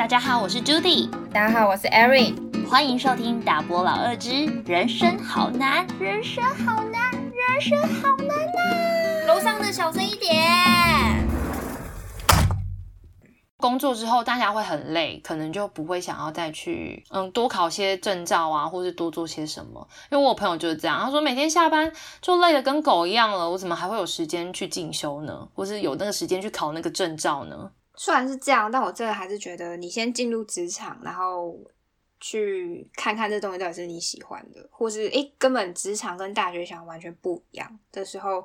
大家好，我是 Judy，大家好，我是 Erin，欢迎收听大波老二之人生好难，人生好难，人生好难呐！楼上的小声一点。工作之后，大家会很累，可能就不会想要再去嗯多考些证照啊，或是多做些什么。因为我朋友就是这样，他说每天下班就累得跟狗一样了，我怎么还会有时间去进修呢？或是有那个时间去考那个证照呢？虽然是这样，但我真的还是觉得，你先进入职场，然后去看看这东西到底是你喜欢的，或是诶根本职场跟大学想完全不一样的时候，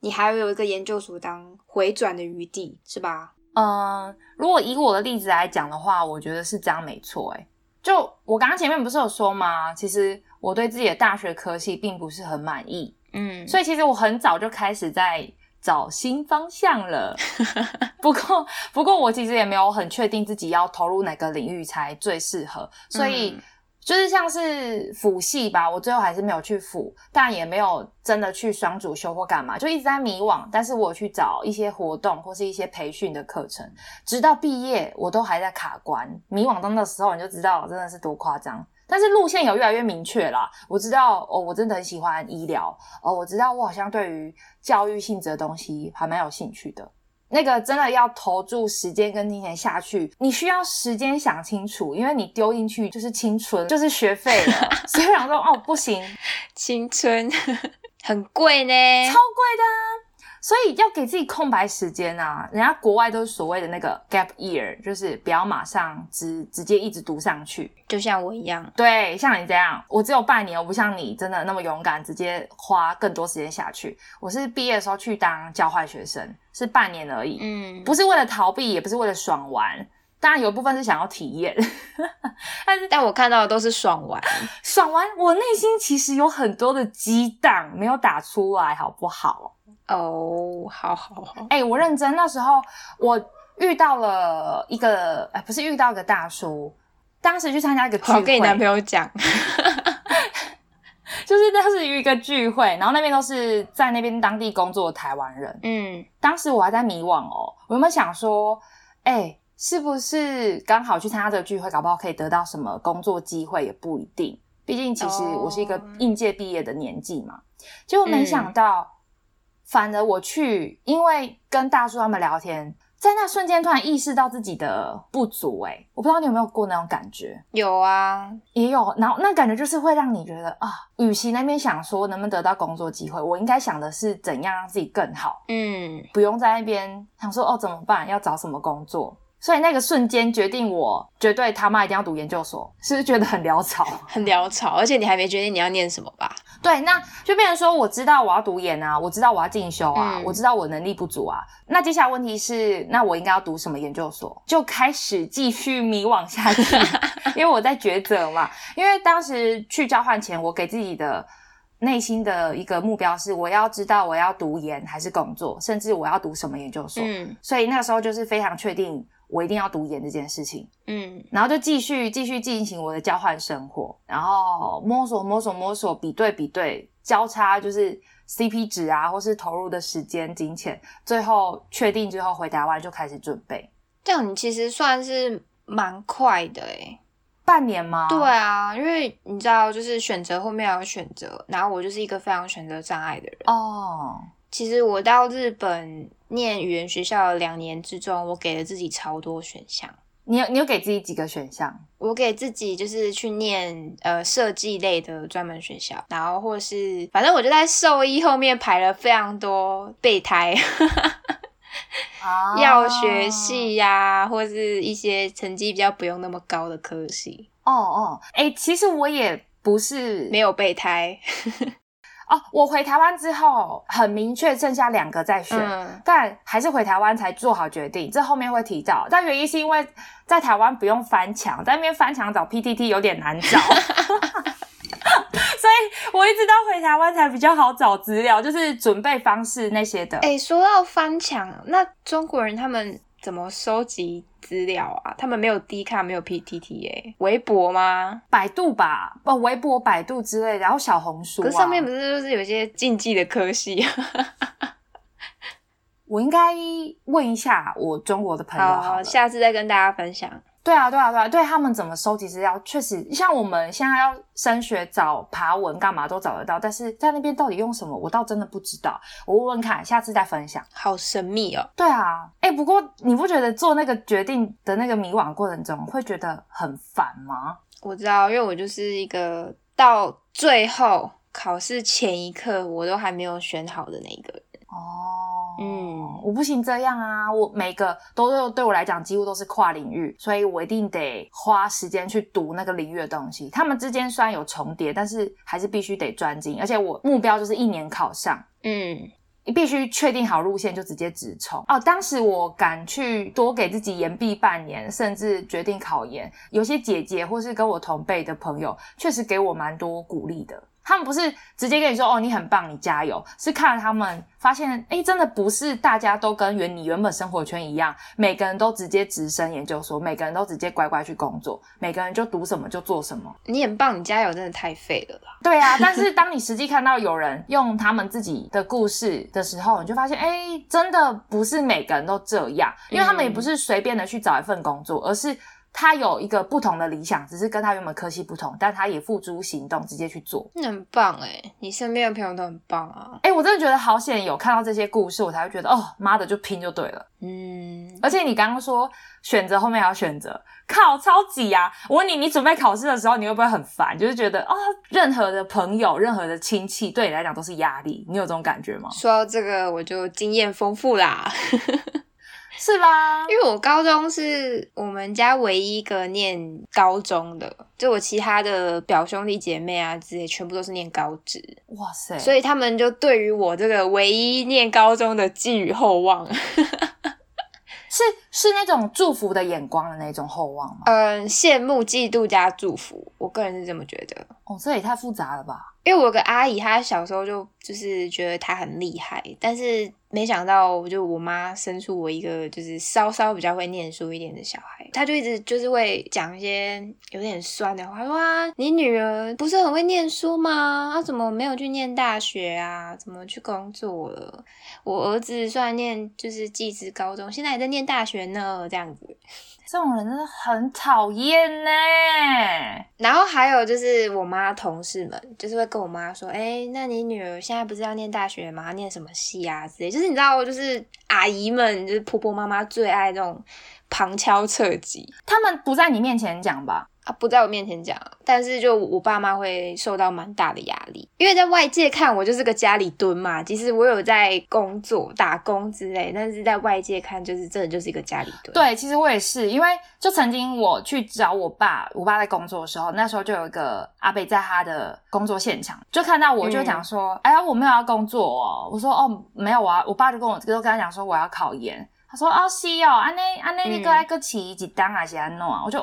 你还有一个研究所当回转的余地，是吧？嗯，如果以我的例子来讲的话，我觉得是这样没错。诶就我刚刚前面不是有说吗？其实我对自己的大学科系并不是很满意，嗯，所以其实我很早就开始在找新方向了。不过，不过我其实也没有很确定自己要投入哪个领域才最适合，所以。就是像是辅系吧，我最后还是没有去辅，但也没有真的去双主修或干嘛，就一直在迷惘。但是我去找一些活动或是一些培训的课程，直到毕业我都还在卡关迷惘中的时候，你就知道真的是多夸张。但是路线有越来越明确啦，我知道哦，我真的很喜欢医疗哦，我知道我好像对于教育性质的东西还蛮有兴趣的。那个真的要投注时间跟金钱下去，你需要时间想清楚，因为你丢进去就是青春，就是学费了。所以想说，哦，不行，青春 很贵呢，超贵的。所以要给自己空白时间啊！人家国外都是所谓的那个 gap year，就是不要马上直直接一直读上去，就像我一样。对，像你这样，我只有半年，我不像你真的那么勇敢，直接花更多时间下去。我是毕业的时候去当教坏学生，是半年而已。嗯，不是为了逃避，也不是为了爽玩，当然有部分是想要体验。但是，但我看到的都是爽玩，爽玩。我内心其实有很多的激荡没有打出来，好不好？哦，好好好，哎，我认真。那时候我遇到了一个，哎，不是遇到一个大叔，当时去参加一个聚会，跟你男朋友讲，就是当时有一个聚会，然后那边都是在那边当地工作的台湾人。嗯，当时我还在迷惘哦，我有没有想说，哎，是不是刚好去参加这个聚会，搞不好可以得到什么工作机会，也不一定。毕竟其实我是一个应届毕业的年纪嘛，结果没想到。反而我去，因为跟大叔他们聊天，在那瞬间突然意识到自己的不足。哎，我不知道你有没有过那种感觉？有啊，也有。然后那感觉就是会让你觉得啊，与其那边想说能不能得到工作机会，我应该想的是怎样让自己更好。嗯，不用在那边想说哦怎么办，要找什么工作。所以那个瞬间决定，我绝对他妈一定要读研究所，是不是觉得很潦草？很潦草，而且你还没决定你要念什么吧？对，那就变成说，我知道我要读研啊，我知道我要进修啊，我知道我能力不足啊。那接下来问题是，那我应该要读什么研究所？就开始继续迷惘下去，因为我在抉择嘛。因为当时去交换前，我给自己的内心的一个目标是，我要知道我要读研还是工作，甚至我要读什么研究所。嗯，所以那个时候就是非常确定。我一定要读研这件事情，嗯，然后就继续继续进行我的交换生活，然后摸索摸索摸索，比对比对，交叉就是 CP 值啊，或是投入的时间、金钱，最后确定之后回台湾就开始准备。这样你其实算是蛮快的诶半年吗？对啊，因为你知道，就是选择后面要选择，然后我就是一个非常选择障碍的人哦。其实我到日本。念语言学校两年之中，我给了自己超多选项。你有你有给自己几个选项？我给自己就是去念呃设计类的专门学校，然后或是反正我就在兽医后面排了非常多备胎，药学系呀，或是一些成绩比较不用那么高的科系。哦哦，哎，其实我也不是没有备胎。哦，我回台湾之后很明确，剩下两个在选，但还是回台湾才做好决定。这后面会提到，但原因是因为在台湾不用翻墙，在那边翻墙找 PTT 有点难找，所以我一直到回台湾才比较好找资料，就是准备方式那些的。哎，说到翻墙，那中国人他们怎么收集？资料啊，他们没有 D 卡，没有 PTT 哎，微博吗？百度吧，哦，微博、百度之类，然后小红书。可上面不是就是有些禁忌的科系？我应该问一下我中国的朋友，好，下次再跟大家分享。对啊，对啊，对啊，对他们怎么收集资料，确实像我们现在要升学找爬文干嘛都找得到，但是在那边到底用什么，我倒真的不知道。我问问看，下次再分享。好神秘哦。对啊，哎，不过你不觉得做那个决定的那个迷惘过程中会觉得很烦吗？我知道，因为我就是一个到最后考试前一刻我都还没有选好的那一个人。哦，嗯，我不行这样啊！我每个都对我来讲几乎都是跨领域，所以我一定得花时间去读那个领域的东西。他们之间虽然有重叠，但是还是必须得专精。而且我目标就是一年考上，嗯，你必须确定好路线就直接直冲。哦，当时我敢去多给自己延毕半年，甚至决定考研，有些姐姐或是跟我同辈的朋友，确实给我蛮多鼓励的。他们不是直接跟你说哦，你很棒，你加油，是看了他们发现，哎，真的不是大家都跟原你原本生活圈一样，每个人都直接直升研究所，每个人都直接乖乖去工作，每个人就读什么就做什么。你很棒，你加油，真的太废了啦。对啊，但是当你实际看到有人用他们自己的故事的时候，你就发现，哎，真的不是每个人都这样，因为他们也不是随便的去找一份工作，而是。他有一个不同的理想，只是跟他原本科系不同，但他也付诸行动，直接去做。那很棒哎，你身边的朋友都很棒啊。哎，我真的觉得好险，有看到这些故事，我才会觉得哦，妈的，就拼就对了。嗯，而且你刚刚说选择后面还要选择，靠，超级啊！我问你，你准备考试的时候，你会不会很烦？就是觉得啊，任何的朋友、任何的亲戚对你来讲都是压力，你有这种感觉吗？说到这个，我就经验丰富啦。是吧？因为我高中是我们家唯一一个念高中的，就我其他的表兄弟姐妹啊之类，全部都是念高职。哇塞！所以他们就对于我这个唯一念高中的寄予厚望。是是那种祝福的眼光的那种厚望吗？嗯，羡慕、嫉妒加祝福，我个人是这么觉得。哦，这也太复杂了吧？因为我有个阿姨，她小时候就就是觉得她很厉害，但是没想到，就我妈生出我一个就是稍稍比较会念书一点的小孩，她就一直就是会讲一些有点酸的话，说啊，你女儿不是很会念书吗？她怎么没有去念大学啊？怎么去工作了？我儿子虽然念就是技职高中，现在还在念大学呢，这样子。这种人真的很讨厌呢。然后还有就是我妈同事们，就是会跟我妈说：“哎，那你女儿现在不是要念大学吗？念什么系啊？之类。”就是你知道，就是阿姨们，就是婆婆妈妈最爱这种旁敲侧击。他们不在你面前讲吧？不在我面前讲，但是就我爸妈会受到蛮大的压力，因为在外界看我就是个家里蹲嘛。其实我有在工作打工之类，但是在外界看就是真的就是一个家里蹲。对，其实我也是，因为就曾经我去找我爸，我爸在工作的时候，那时候就有一个阿北在他的工作现场，就看到我就讲说：“哎呀，我没有要工作哦。”我说：“哦，没有啊。”我爸就跟我就跟他讲说：“我要考研。”他说：“哦，是哦，安内安内，你过来个起几单还是安弄啊？”我就，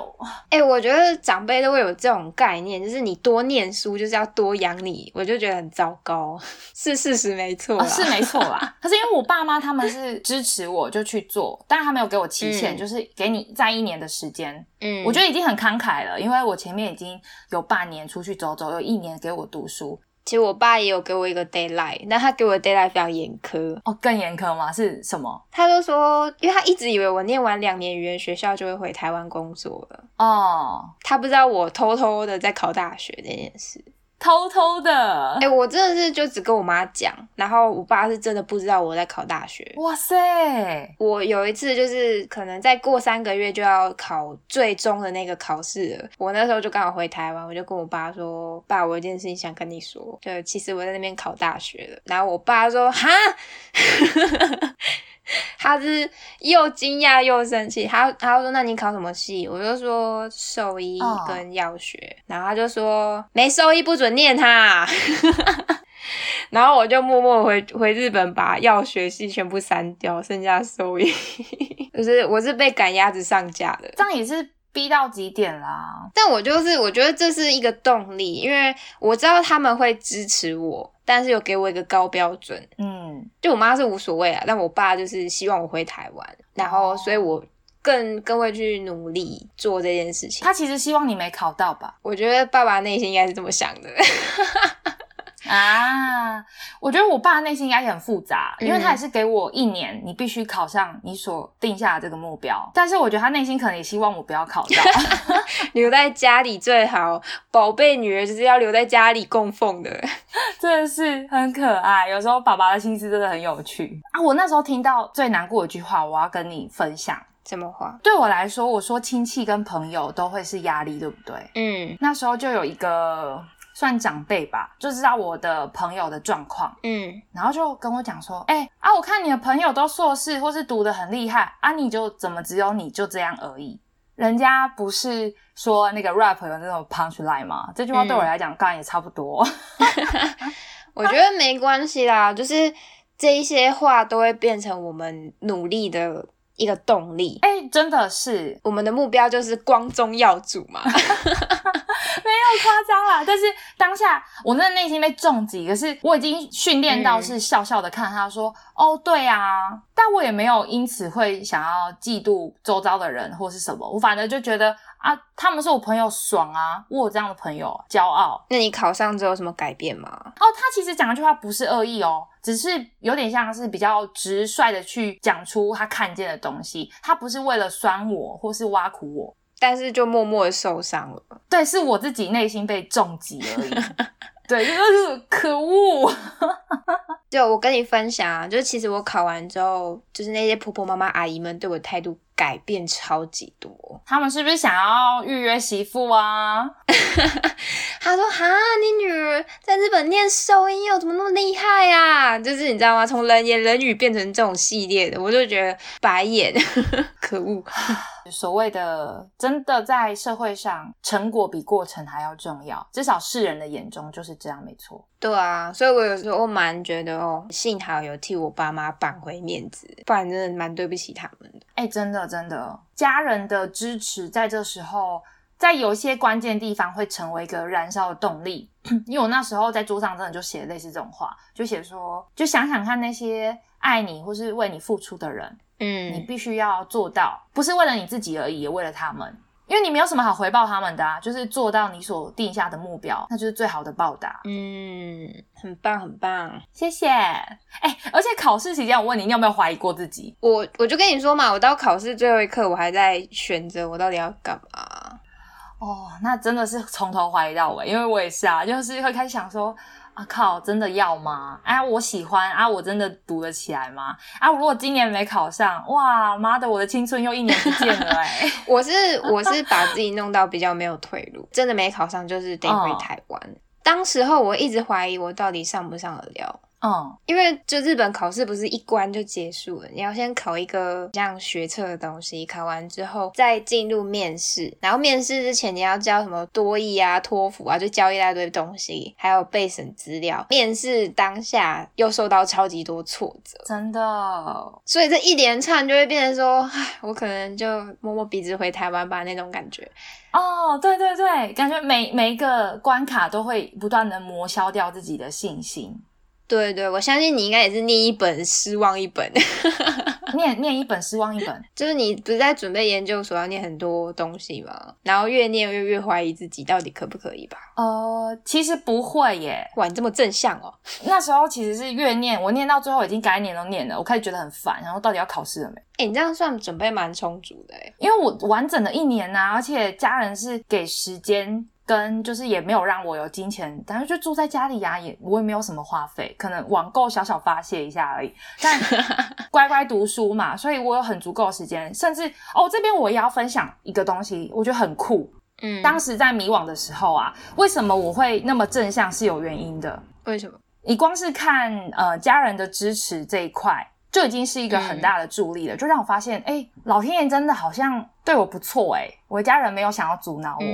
哎，我觉得长辈都会有这种概念，就是你多念书就是要多养你，我就觉得很糟糕，是事实没错，是没错啦。可是因为我爸妈他们是支持我就去做，但是他没有给我期限，就是给你在一年的时间。嗯，我觉得已经很慷慨了，因为我前面已经有半年出去走走，有一年给我读书。其实我爸也有给我一个 d a y l i g h t 那他给我的 d a y l i g h t 非常严苛哦，更严苛吗？是什么？他就说，因为他一直以为我念完两年语言学校就会回台湾工作了哦，他不知道我偷偷的在考大学这件事。偷偷的，哎，我真的是就只跟我妈讲，然后我爸是真的不知道我在考大学。哇塞！我有一次就是可能再过三个月就要考最终的那个考试了，我那时候就刚好回台湾，我就跟我爸说：“爸，我有件事情想跟你说，就其实我在那边考大学了。”然后我爸说：“哈。” 他是又惊讶又生气，他他说：“那你考什么系？”我就说：“兽医跟药学。”然后他就说：“没兽医不准念他。”然后我就默默回回日本把药学系全部删掉，剩下兽医。就是我是被赶鸭子上架的，这样也是。逼到极点啦！但我就是我觉得这是一个动力，因为我知道他们会支持我，但是有给我一个高标准。嗯，就我妈是无所谓啊，但我爸就是希望我回台湾，然后所以我更更会去努力做这件事情。他其实希望你没考到吧？我觉得爸爸内心应该是这么想的。啊，我觉得我爸内心应该也很复杂，因为他也是给我一年，你必须考上你所定下的这个目标。但是我觉得他内心可能也希望我不要考到，留在家里最好，宝贝女儿就是要留在家里供奉的，真的是很可爱。有时候爸爸的心思真的很有趣啊！我那时候听到最难过的一句话，我要跟你分享。什么话？对我来说，我说亲戚跟朋友都会是压力，对不对？嗯，那时候就有一个。算长辈吧，就知道我的朋友的状况，嗯，然后就跟我讲说，哎啊，我看你的朋友都硕士或是读的很厉害，啊，你就怎么只有你就这样而已？人家不是说那个 rap 有那种 punch line 吗？这句话对我来讲，当然也差不多。我觉得没关系啦，就是这一些话都会变成我们努力的一个动力。哎，真的是，我们的目标就是光宗耀祖嘛。没有夸张啦，但是当下我真的内心被重击，可是我已经训练到是笑笑的看他说：“哦，对啊。”但我也没有因此会想要嫉妒周遭的人或是什么，我反正就觉得啊，他们是我朋友，爽啊，我有这样的朋友，骄傲。那你考上之后有什么改变吗？哦，他其实讲那句话不是恶意哦，只是有点像是比较直率的去讲出他看见的东西，他不是为了酸我或是挖苦我。但是就默默的受伤了，对，是我自己内心被重击而已。对，就是可恶。就我跟你分享啊，就是其实我考完之后，就是那些婆婆妈妈阿姨们对我态度改变超级多。他们是不是想要预约媳妇啊？他说：“哈，你女儿在日本念收音又怎么那么厉害啊？”就是你知道吗？从人言人语变成这种系列的，我就觉得白眼，可恶。所谓的真的在社会上，成果比过程还要重要，至少世人的眼中就是这样，没错。对啊，所以我有时候蛮觉得哦，幸好有替我爸妈扳回面子，不然真的蛮对不起他们的。哎，真的真的，家人的支持在这时候，在有一些关键地方会成为一个燃烧的动力。因为我那时候在桌上真的就写类似这种话，就写说，就想想看那些爱你或是为你付出的人。嗯，你必须要做到，不是为了你自己而已，也为了他们，因为你没有什么好回报他们的啊，就是做到你所定下的目标，那就是最好的报答。嗯，很棒，很棒，谢谢。哎，而且考试期间，我问你，你有没有怀疑过自己？我我就跟你说嘛，我到考试最后一刻，我还在选择我到底要干嘛。哦，那真的是从头怀疑到尾，因为我也是啊，就是会开始想说。啊靠！真的要吗？哎，我喜欢啊，我真的读得起来吗？啊，如果今年没考上，哇妈的，我的青春又一年不见了哎！我是我是把自己弄到比较没有退路，真的没考上就是得回台湾。当时候我一直怀疑我到底上不上得了。嗯，因为就日本考试不是一关就结束了，你要先考一个像学测的东西，考完之后再进入面试，然后面试之前你要教什么多义啊、托福啊，就教一大堆东西，还有备审资料。面试当下又受到超级多挫折，真的，所以这一连串就会变成说，唉，我可能就摸摸鼻子回台湾吧那种感觉。哦，对对对，感觉每每一个关卡都会不断的磨消掉自己的信心。对对，我相信你应该也是念一本失望一本，念念一本失望一本，就是你不是在准备研究所要念很多东西吗？然后越念越越怀疑自己到底可不可以吧？呃，其实不会耶，哇，你这么正向哦。那时候其实是越念，我念到最后已经该念都念了，我开始觉得很烦，然后到底要考试了没？哎，你这样算准备蛮充足的哎，因为我完整的一年呐，而且家人是给时间。跟就是也没有让我有金钱，但是就住在家里呀，也我也没有什么花费，可能网购小小发泄一下而已。但 乖乖读书嘛，所以我有很足够的时间。甚至哦，这边我也要分享一个东西，我觉得很酷。嗯，当时在迷惘的时候啊，为什么我会那么正向是有原因的。为什么？你光是看呃家人的支持这一块，就已经是一个很大的助力了，就让我发现，哎，老天爷真的好像对我不错哎，我的家人没有想要阻挠我。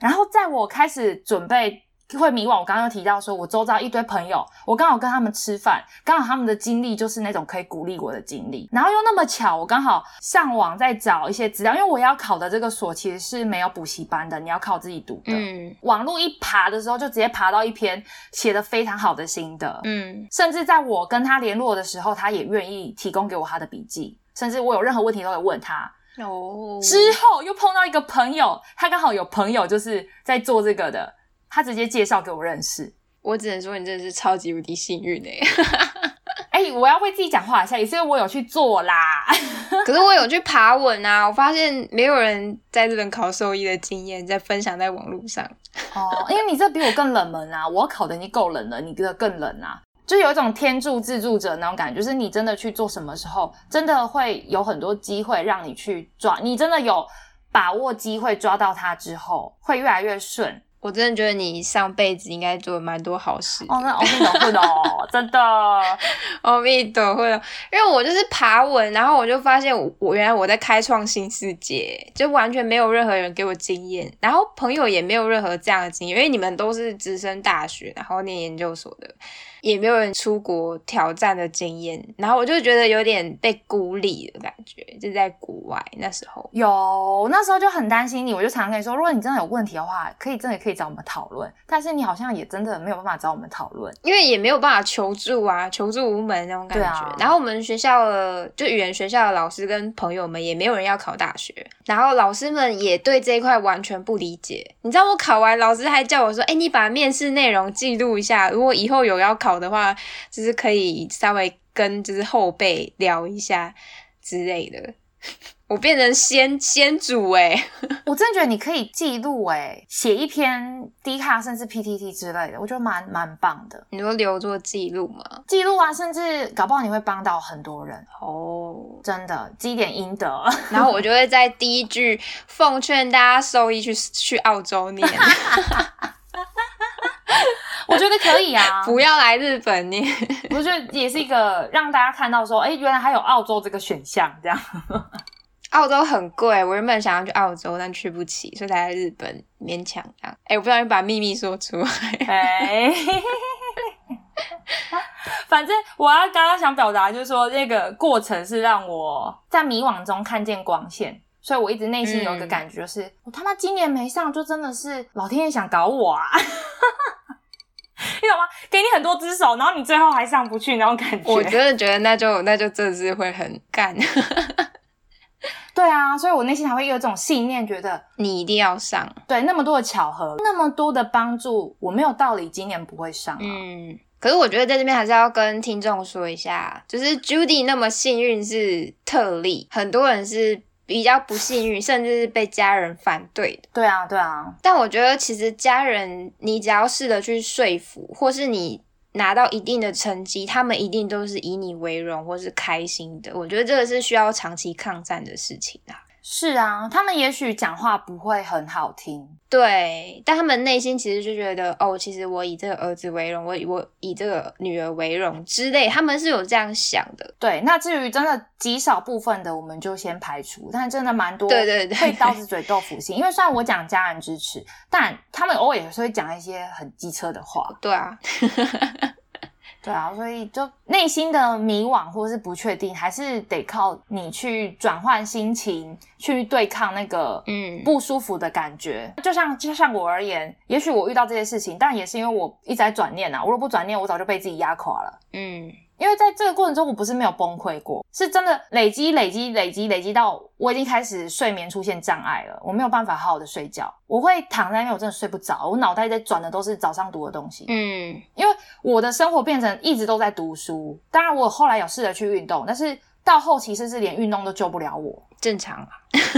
然后在我开始准备会迷惘，我刚刚又提到说，我周遭一堆朋友，我刚好跟他们吃饭，刚好他们的经历就是那种可以鼓励我的经历。然后又那么巧，我刚好上网在找一些资料，因为我要考的这个所其实是没有补习班的，你要靠自己读的。嗯，网络一爬的时候，就直接爬到一篇写的非常好的心得。嗯，甚至在我跟他联络的时候，他也愿意提供给我他的笔记，甚至我有任何问题都会问他。哦，之后又碰到一个朋友，他刚好有朋友就是在做这个的，他直接介绍给我认识。我只能说你真的是超级无敌幸运哎！哎，我要为自己讲话一下，也是因为我有去做啦。可是我有去爬文啊，我发现没有人在日本考兽医的经验在分享在网络上。哦，因为你这比我更冷门啊，我考的已经够冷了，你这个更冷啊。就有一种天助自助者那种感觉，就是你真的去做什么时候，真的会有很多机会让你去抓，你真的有把握机会抓到它之后，会越来越顺。我真的觉得你上辈子应该做蛮多好事哦，那阿弥陀佛哦，真的 阿弥陀佛，因为我就是爬文，然后我就发现我原来我在开创新世界，就完全没有任何人给我经验，然后朋友也没有任何这样的经验，因为你们都是直升大学，然后念研究所的。也没有人出国挑战的经验，然后我就觉得有点被孤立的感觉，就在国外那时候。有那时候就很担心你，我就常常跟你说，如果你真的有问题的话，可以真的可以找我们讨论。但是你好像也真的没有办法找我们讨论，因为也没有办法求助啊，求助无门那种感觉。然后我们学校的就语言学校的老师跟朋友们也没有人要考大学，然后老师们也对这一块完全不理解。你知道我考完，老师还叫我说：“哎，你把面试内容记录一下，如果以后有要考。”的话，就是可以稍微跟就是后辈聊一下之类的。我变成先先主哎，我真的觉得你可以记录哎，写一篇 D 卡甚至 PTT 之类的，我觉得蛮蛮棒的。你说留作记录吗？记录啊，甚至搞不好你会帮到很多人哦，真的积点阴德。然后我就会在第一句奉劝大家受益去去澳洲念。我觉得可以啊，不要来日本念。我觉得也是一个让大家看到说，哎，原来还有澳洲这个选项。这样，澳洲很贵，我原本想要去澳洲，但去不起，所以才在日本勉强这样。哎，我不小心把秘密说出来。哎，反正我要刚刚想表达就是说，那个过程是让我在迷惘中看见光线，所以我一直内心有一个感觉，就是我他妈今年没上，就真的是老天爷想搞我啊！你懂吗？给你很多只手，然后你最后还上不去那种感觉。我真的觉得那就那就真的是会很干。对啊，所以我内心才会有这种信念，觉得你一定要上。对，那么多的巧合，那么多的帮助，我没有道理今年不会上。嗯，可是我觉得在这边还是要跟听众说一下，就是 Judy 那么幸运是特例，很多人是。比较不幸运，甚至是被家人反对的。对啊，对啊。但我觉得，其实家人，你只要试着去说服，或是你拿到一定的成绩，他们一定都是以你为荣，或是开心的。我觉得这个是需要长期抗战的事情啊。是啊，他们也许讲话不会很好听，对，但他们内心其实就觉得，哦，其实我以这个儿子为荣，我我以这个女儿为荣之类，他们是有这样想的。对，那至于真的极少部分的，我们就先排除，但真的蛮多，对对对，会刀子嘴豆腐心。因为虽然我讲家人支持，但他们偶尔也是会讲一些很机车的话。对啊。对啊，所以就内心的迷惘或是不确定，还是得靠你去转换心情，去对抗那个嗯不舒服的感觉。就像就像我而言，也许我遇到这些事情，但也是因为我一直在转念呐。我若不转念，我早就被自己压垮了。嗯。因为在这个过程中，我不是没有崩溃过，是真的累积、累积、累积、累积到我已经开始睡眠出现障碍了，我没有办法好好的睡觉，我会躺在那边，我真的睡不着，我脑袋在转的都是早上读的东西。嗯，因为我的生活变成一直都在读书，当然我后来有试着去运动，但是到后期甚至连运动都救不了我。正常啊，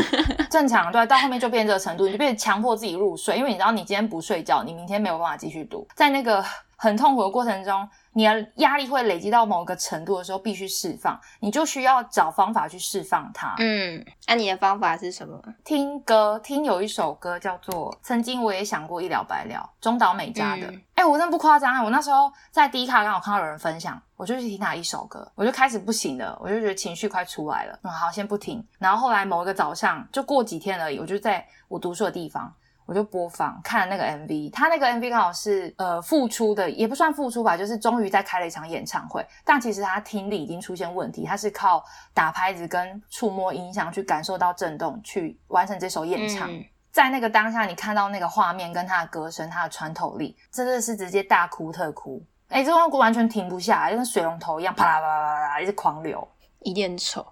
正常对，到后面就变这个程度，你就变强迫自己入睡，因为你知道你今天不睡觉，你明天没有办法继续读，在那个很痛苦的过程中。你的压力会累积到某个程度的时候，必须释放，你就需要找方法去释放它。嗯，那你的方法是什么？听歌，听有一首歌叫做《曾经我也想过一了百了》，中岛美嘉的。哎，我真的不夸张，我那时候在第一卡刚好看到有人分享，我就去听他一首歌，我就开始不行了，我就觉得情绪快出来了。嗯，好，先不听。然后后来某一个早上，就过几天而已，我就在我读书的地方。我就播放看那个 MV，他那个 MV 刚好是呃复出的，也不算复出吧，就是终于在开了一场演唱会。但其实他听力已经出现问题，他是靠打拍子跟触摸音响去感受到震动，去完成这首演唱。在那个当下，你看到那个画面跟他的歌声，他的穿透力，真的是直接大哭特哭。哎，这个完全停不下来，就跟水龙头一样，啪啦啪啦啪啦一直狂流。一定丑。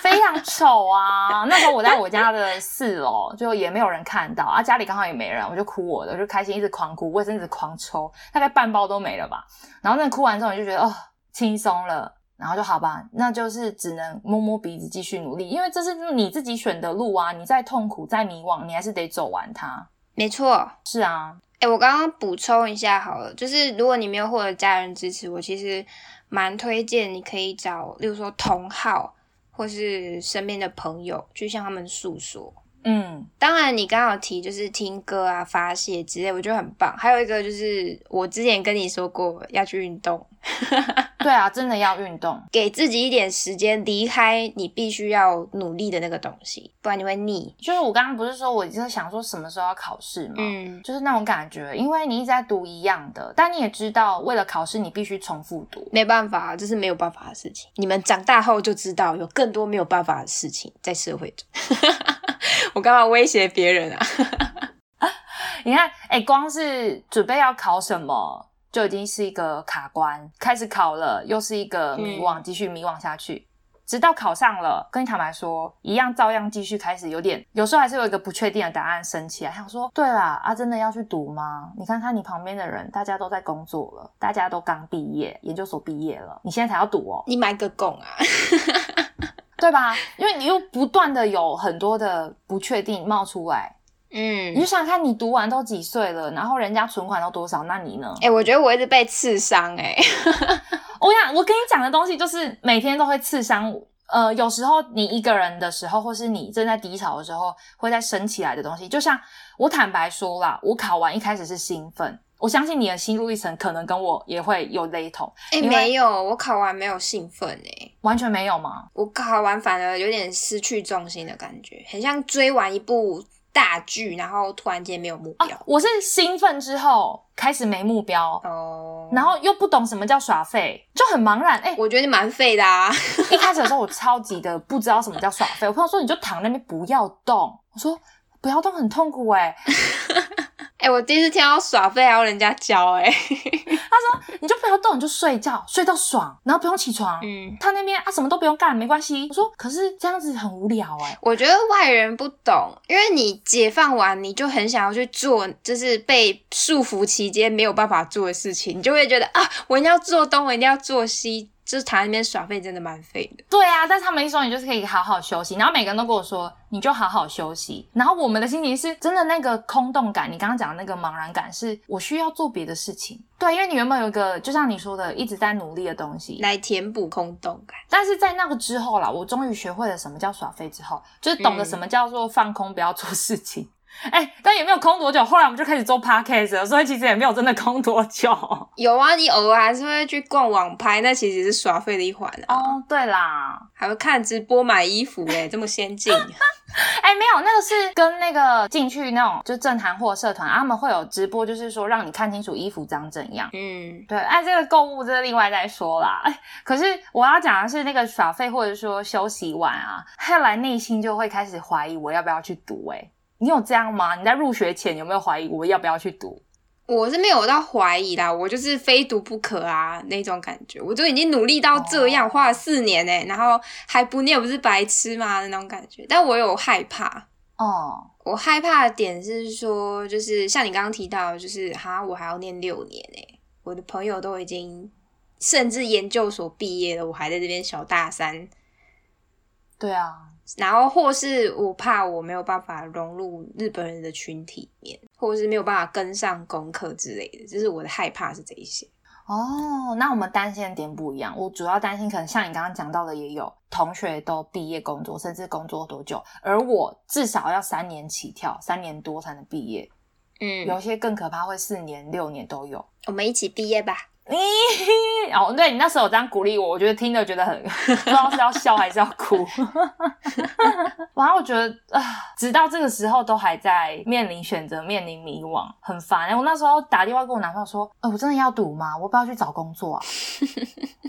非常丑啊！那时候我在我家的四楼，就也没有人看到啊，家里刚好也没人，我就哭我的，我就开心一直狂哭，卫生纸狂抽，大概半包都没了吧。然后那哭完之后，你就觉得哦，轻松了，然后就好吧，那就是只能摸摸鼻子继续努力，因为这是你自己选的路啊，你再痛苦再迷惘，你还是得走完它。没错，是啊。哎，我刚刚补充一下好了，就是如果你没有获得家人支持，我其实蛮推荐你可以找，例如说同好。或是身边的朋友去向他们诉说，嗯，当然你刚好提就是听歌啊发泄之类，我觉得很棒。还有一个就是我之前跟你说过要去运动。对啊，真的要运动，给自己一点时间离开你必须要努力的那个东西，不然你会腻。就是我刚刚不是说我就是想说什么时候要考试吗？嗯，就是那种感觉，因为你一直在读一样的，但你也知道为了考试你必须重复读，没办法，这是没有办法的事情。你们长大后就知道有更多没有办法的事情在社会中。我干嘛威胁别人啊？你看，哎，光是准备要考什么？就已经是一个卡关，开始考了，又是一个迷惘，继续迷惘下去，直到考上了。跟你坦白说，一样照样继续开始，有点有时候还是有一个不确定的答案升起来，想说，对啦，啊，真的要去读吗？你看看你旁边的人，大家都在工作了，大家都刚毕业，研究所毕业了，你现在才要读哦？你买个拱啊，对吧？因为你又不断的有很多的不确定冒出来。嗯，你就想看你读完都几岁了，然后人家存款都多少，那你呢？哎，我觉得我一直被刺伤哎。我想我跟你讲的东西就是每天都会刺伤。呃，有时候你一个人的时候，或是你正在低潮的时候，会在升起来的东西。就像我坦白说啦，我考完一开始是兴奋，我相信你的心路历程可能跟我也会有雷同。哎，没有，我考完没有兴奋哎，完全没有吗？我考完反而有点失去重心的感觉，很像追完一部。大剧，然后突然间没有目标。我是兴奋之后开始没目标哦，然后又不懂什么叫耍废，就很茫然。哎，我觉得你蛮废的啊！一开始的时候我超级的不知道什么叫耍废。我朋友说你就躺那边不要动，我说不要动很痛苦哎。哎，我第一次听到耍废还要人家教哎。他说你就不要动，你就睡觉，睡到爽，然后不用起床。嗯，他那边啊什么都不用干，没关系。我说可是这样子很无聊哎。我觉得外人不懂，因为你解放完，你就很想要去做，就是被束缚期间没有办法做的事情，你就会觉得啊，我一定要做东，我一定要做西。就是躺在那边耍废，真的蛮废的。对啊，但是他们一说你就是可以好好休息，然后每个人都跟我说你就好好休息。然后我们的心情是真的那个空洞感，你刚刚讲的那个茫然感，是我需要做别的事情。对，因为你原本有一个就像你说的一直在努力的东西来填补空洞感。但是在那个之后啦，我终于学会了什么叫耍废之后，就是懂得什么叫做放空，不要做事情。哎，但也没有空多久，后来我们就开始做 podcast 了，所以其实也没有真的空多久。有啊，你偶尔还是会去逛网拍，那其实是耍废的一环啊。哦，对啦，还会看直播买衣服，哎，这么先进。哎，没有，那个是跟那个进去那种就正谈货社团，他们会有直播，就是说让你看清楚衣服长怎样。嗯，对，哎，这个购物这个另外再说啦。哎，可是我要讲的是那个耍废或者说休息完啊，后来内心就会开始怀疑我要不要去读，哎。你有这样吗？你在入学前有没有怀疑我要不要去读？我是没有到怀疑啦，我就是非读不可啊那种感觉。我都已经努力到这样，花了四年哎，然后还不念，不是白痴吗？那种感觉。但我有害怕哦，我害怕的点是说，就是像你刚刚提到，就是哈，我还要念六年哎，我的朋友都已经甚至研究所毕业了，我还在这边小大三。对啊。然后，或是我怕我没有办法融入日本人的群体里面，或者是没有办法跟上功课之类的，就是我的害怕是这一些。哦，那我们担心的点不一样。我主要担心，可能像你刚刚讲到的，也有同学都毕业工作，甚至工作多久，而我至少要三年起跳，三年多才能毕业。嗯，有些更可怕，会四年、六年都有。我们一起毕业吧。你，哦，对你那时候这样鼓励我，我觉得听着觉得很 不知道是要笑还是要哭。然后我觉得啊，直到这个时候都还在面临选择，面临迷惘，很烦。我那时候打电话跟我男朋友说：“呃，我真的要赌吗？我不要去找工作啊。”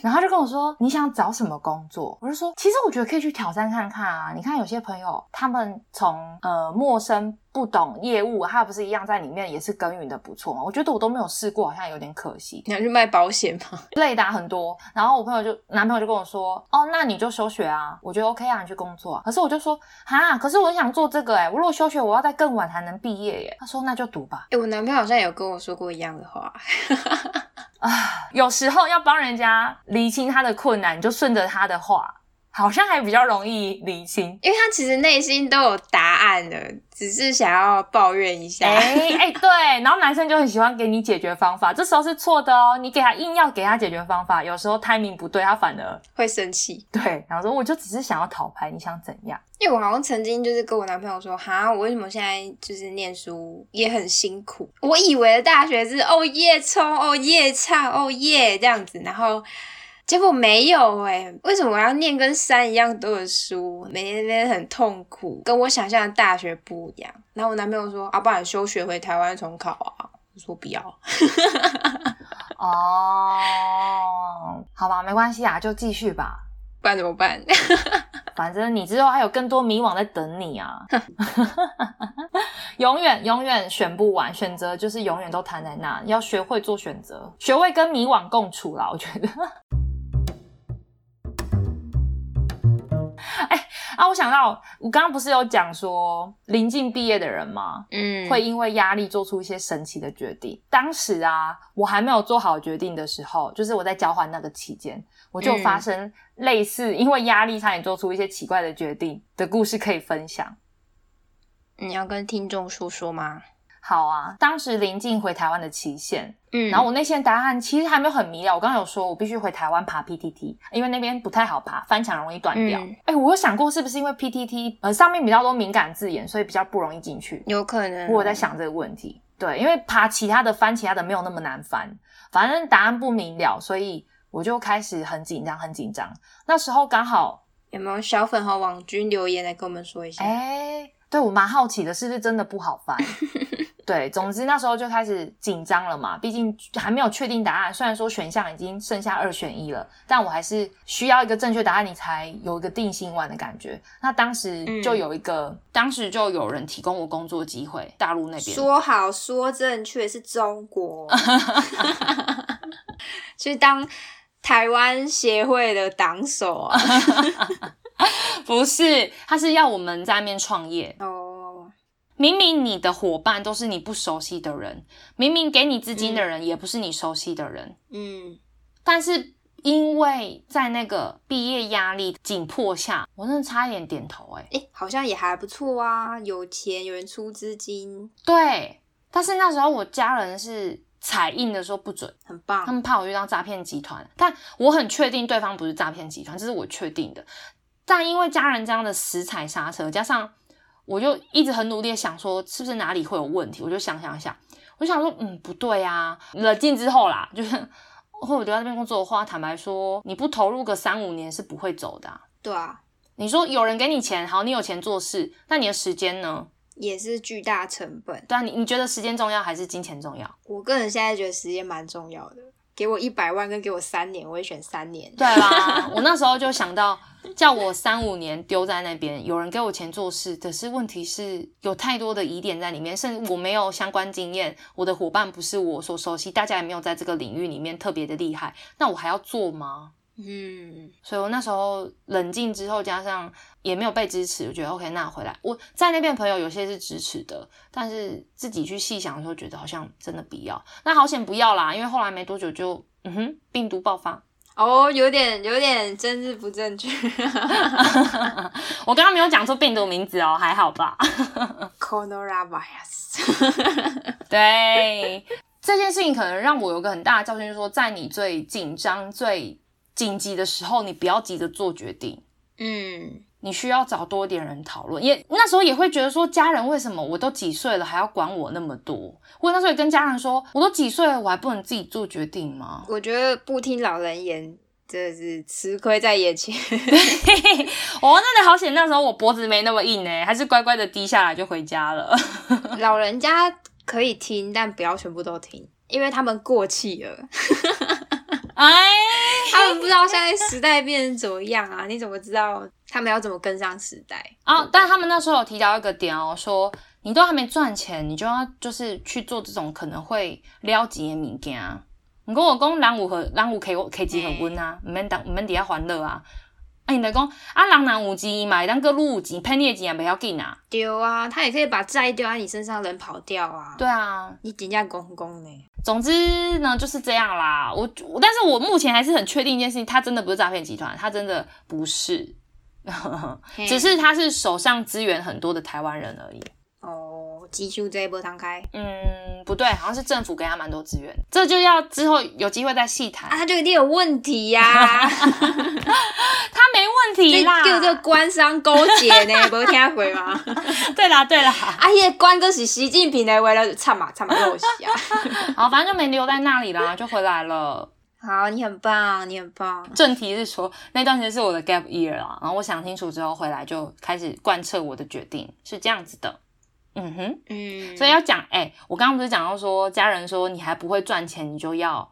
然后他就跟我说：“你想找什么工作？”我就说：“其实我觉得可以去挑战看看啊。你看有些朋友，他们从呃陌生。”不懂业务，他不是一样在里面也是耕耘的不错吗？我觉得我都没有试过，好像有点可惜。你要去卖保险吗？类类的很多。然后我朋友就男朋友就跟我说，哦，那你就休学啊，我觉得 OK 啊，你去工作。可是我就说，哈，可是我很想做这个哎，我如果休学，我要在更晚才能毕业耶。他说那就读吧。哎，我男朋友好像有跟我说过一样的话。啊，有时候要帮人家理清他的困难，你就顺着他的话。好像还比较容易理清，因为他其实内心都有答案的，只是想要抱怨一下。哎哎，对，然后男生就很喜欢给你解决方法，这时候是错的哦。你给他硬要给他解决方法，有时候 timing 不对，他反而会生气。对，然后说我就只是想要讨牌，你想怎样？因为我好像曾经就是跟我男朋友说，哈，我为什么现在就是念书也很辛苦？我以为的大学是哦耶冲，哦耶唱，哦耶这样子，然后。结果没有哎，为什么我要念跟山一样多的书？每天天很痛苦，跟我想象的大学不一样。然后我男朋友说：“啊，不然休学回台湾重考啊？”我说：“不要。”哦，好吧，没关系啊，就继续吧。不然怎么办？反正你之后还有更多迷惘在等你啊！永远永远选不完，选择就是永远都躺在那。要学会做选择，学会跟迷惘共处啦。我觉得。啊，我想到，我刚刚不是有讲说临近毕业的人吗？嗯，会因为压力做出一些神奇的决定。当时啊，我还没有做好决定的时候，就是我在交换那个期间，我就发生类似因为压力差点做出一些奇怪的决定的故事可以分享。你要跟听众说说吗？好啊，当时临近回台湾的期限，嗯，然后我那些答案其实还没有很明了。我刚刚有说，我必须回台湾爬 PTT，因为那边不太好爬，翻墙容易断掉。哎，我有想过是不是因为 PTT 呃上面比较多敏感字眼，所以比较不容易进去。有可能，我在想这个问题。对，因为爬其他的翻其他的没有那么难翻，反正答案不明了，所以我就开始很紧张，很紧张。那时候刚好有没有小粉和网军留言来跟我们说一下？哎，对我蛮好奇的，是不是真的不好翻？对，总之那时候就开始紧张了嘛，毕竟还没有确定答案。虽然说选项已经剩下二选一了，但我还是需要一个正确答案，你才有一个定心丸的感觉。那当时就有一个，当时就有人提供我工作机会，大陆那边说好说正确是中国，去当台湾协会的党首啊？不是，他是要我们在那边创业哦。明明你的伙伴都是你不熟悉的人，明明给你资金的人也不是你熟悉的人，嗯，但是因为在那个毕业压力紧迫下，我真的差一点点头，哎，哎，好像也还不错啊，有钱有人出资金，对，但是那时候我家人是彩印的说不准，很棒，他们怕我遇到诈骗集团，但我很确定对方不是诈骗集团，这是我确定的，但因为家人这样的死踩刹车，加上。我就一直很努力的想说，是不是哪里会有问题？我就想想想，我想说，嗯，不对啊。冷静之后啦，就是会我留在这边工作的话，坦白说，你不投入个三五年是不会走的。对啊，你说有人给你钱，好，你有钱做事，那你的时间呢？也是巨大成本。对啊，你你觉得时间重要还是金钱重要？我个人现在觉得时间蛮重要的。给我一百万跟给我三年，我会选三年。对啦，我那时候就想到，叫我三五年丢在那边，有人给我钱做事，可是问题是有太多的疑点在里面，甚至我没有相关经验，我的伙伴不是我所熟悉，大家也没有在这个领域里面特别的厉害，那我还要做吗？嗯，所以我那时候冷静之后，加上也没有被支持，我觉得 OK，那回来我在那边朋友有些是支持的，但是自己去细想的时候，觉得好像真的必要。那好险不要啦，因为后来没多久就嗯哼，病毒爆发。哦，有点有点真是不正确。我刚刚没有讲出病毒名字哦，还好吧？Coronavirus。对，这件事情可能让我有个很大的教训，就是说在你最紧张最。紧急的时候，你不要急着做决定。嗯，你需要找多点人讨论。也那时候也会觉得说，家人为什么我都几岁了还要管我那么多？我那时候也跟家人说，我都几岁了，我还不能自己做决定吗？我觉得不听老人言，真的是吃亏在眼前。哦，那的好险，那时候我脖子没那么硬呢，还是乖乖的低下来就回家了。老人家可以听，但不要全部都听，因为他们过气了。哎，他们不知道现在时代变成怎么样啊？你怎么知道他们要怎么跟上时代啊？但他们那时候有提到一个点哦，说你都还没赚钱，你就要就是去做这种可能会撩急的物件，你跟我讲人有和人有开开钱互阮啊，毋免当毋免伫遐烦恼啊。啊，你来讲啊，人若有钱嘛，当个路有钱，骗你的钱也袂要紧啊。丢啊，他也可以把债丢在你身上，人跑掉啊。对啊，你真正公公呢？总之呢，就是这样啦。我，但是我目前还是很确定一件事情，他真的不是诈骗集团，他真的不是，只是他是手上资源很多的台湾人而已。哦，基数这一波摊开，嗯，不对，好像是政府给他蛮多资源，这就要之后有机会再细谈。啊，他就一定有问题呀，他没问题啦，就这官商勾结呢，没听回吗？对啦，对啦，啊，那官哥是习近平的，为了唱嘛唱嘛肉戏啊，好，反正就没留在那里啦，就回来了。好，你很棒，你很棒。正题是说那段时间是我的 gap year 啦，然后我想清楚之后回来就开始贯彻我的决定，是这样子的。嗯哼，嗯，所以要讲，哎，我刚刚不是讲到说，家人说你还不会赚钱，你就要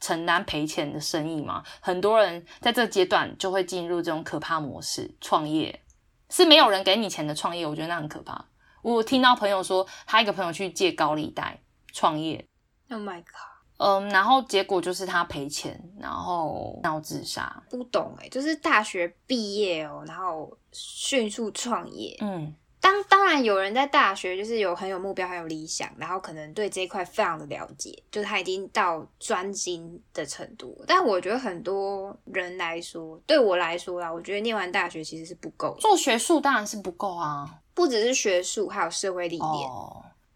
承担赔钱的生意吗？很多人在这个阶段就会进入这种可怕模式，创业是没有人给你钱的创业，我觉得那很可怕。我听到朋友说，他一个朋友去借高利贷创业，Oh my god，嗯，然后结果就是他赔钱，然后闹自杀。不懂哎，就是大学毕业哦，然后迅速创业，嗯。当当然有人在大学就是有很有目标很有理想，然后可能对这一块非常的了解，就是他已经到专精的程度。但我觉得很多人来说，对我来说啦，我觉得念完大学其实是不够，做学术当然是不够啊，不只是学术，还有社会历练。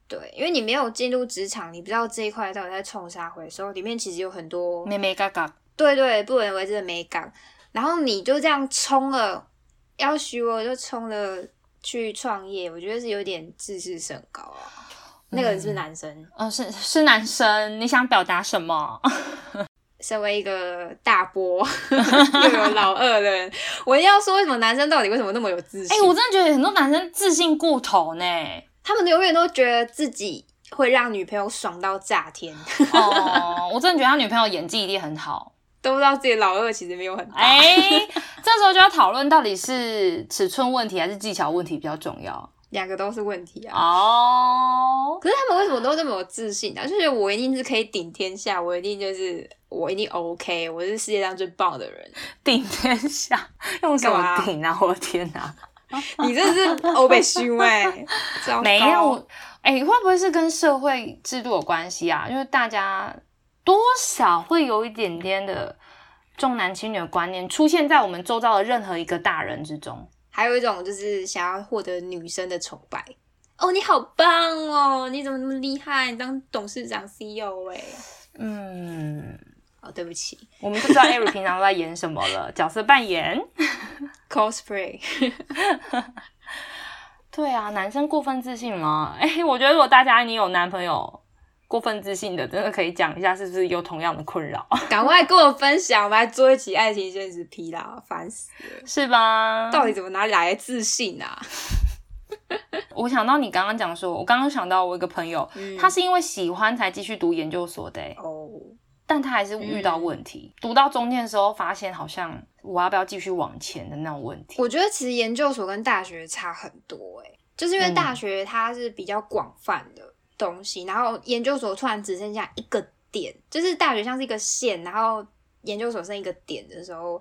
对，因为你没有进入职场，你不知道这一块到底在冲啥回收，里面其实有很多没没嘎嘎，对对，不为之的美感。然后你就这样冲了，要许我就冲了。去创业，我觉得是有点自视甚高啊。那个人是男生，嗯，是是男生。你想表达什么？身为一个大波 又有老二的人，我要说，为什么男生到底为什么那么有自信？哎，我真的觉得很多男生自信过头呢。他们永远都觉得自己会让女朋友爽到炸天。哦，我真的觉得他女朋友演技一定很好。都不知道自己老二其实没有很大，哎，这时候就要讨论到底是尺寸问题还是技巧问题比较重要，两个都是问题啊。哦，可是他们为什么都这么有自信啊？就是我一定是可以顶天下，我一定就是我一定 OK，我是世界上最棒的人，顶天下用什么顶啊？我的天哪，你这是欧北虚伪，没有，哎，会不会是跟社会制度有关系啊？因为大家。多少会有一点点的重男轻女的观念出现在我们周遭的任何一个大人之中，还有一种就是想要获得女生的崇拜。哦，你好棒哦！你怎么那么厉害？当董事长 CEO 哎？嗯，哦，对不起，我们不知道 Every 平常都在演什么了，角色扮演 cosplay。对啊，男生过分自信吗？哎，我觉得如果大家你有男朋友。过分自信的，真的可以讲一下，是不是有同样的困扰？赶快跟我分享，我们来做一期爱情现实批啦，烦死了，是吧？到底怎么哪里来的自信啊？我想到你刚刚讲说，我刚刚想到我一个朋友，他是因为喜欢才继续读研究所的哦，但他还是遇到问题，读到中间的时候，发现好像我要不要继续往前的那种问题。我觉得其实研究所跟大学差很多，哎，就是因为大学它是比较广泛的。东西，然后研究所突然只剩下一个点，就是大学像是一个线，然后研究所剩一个点的时候，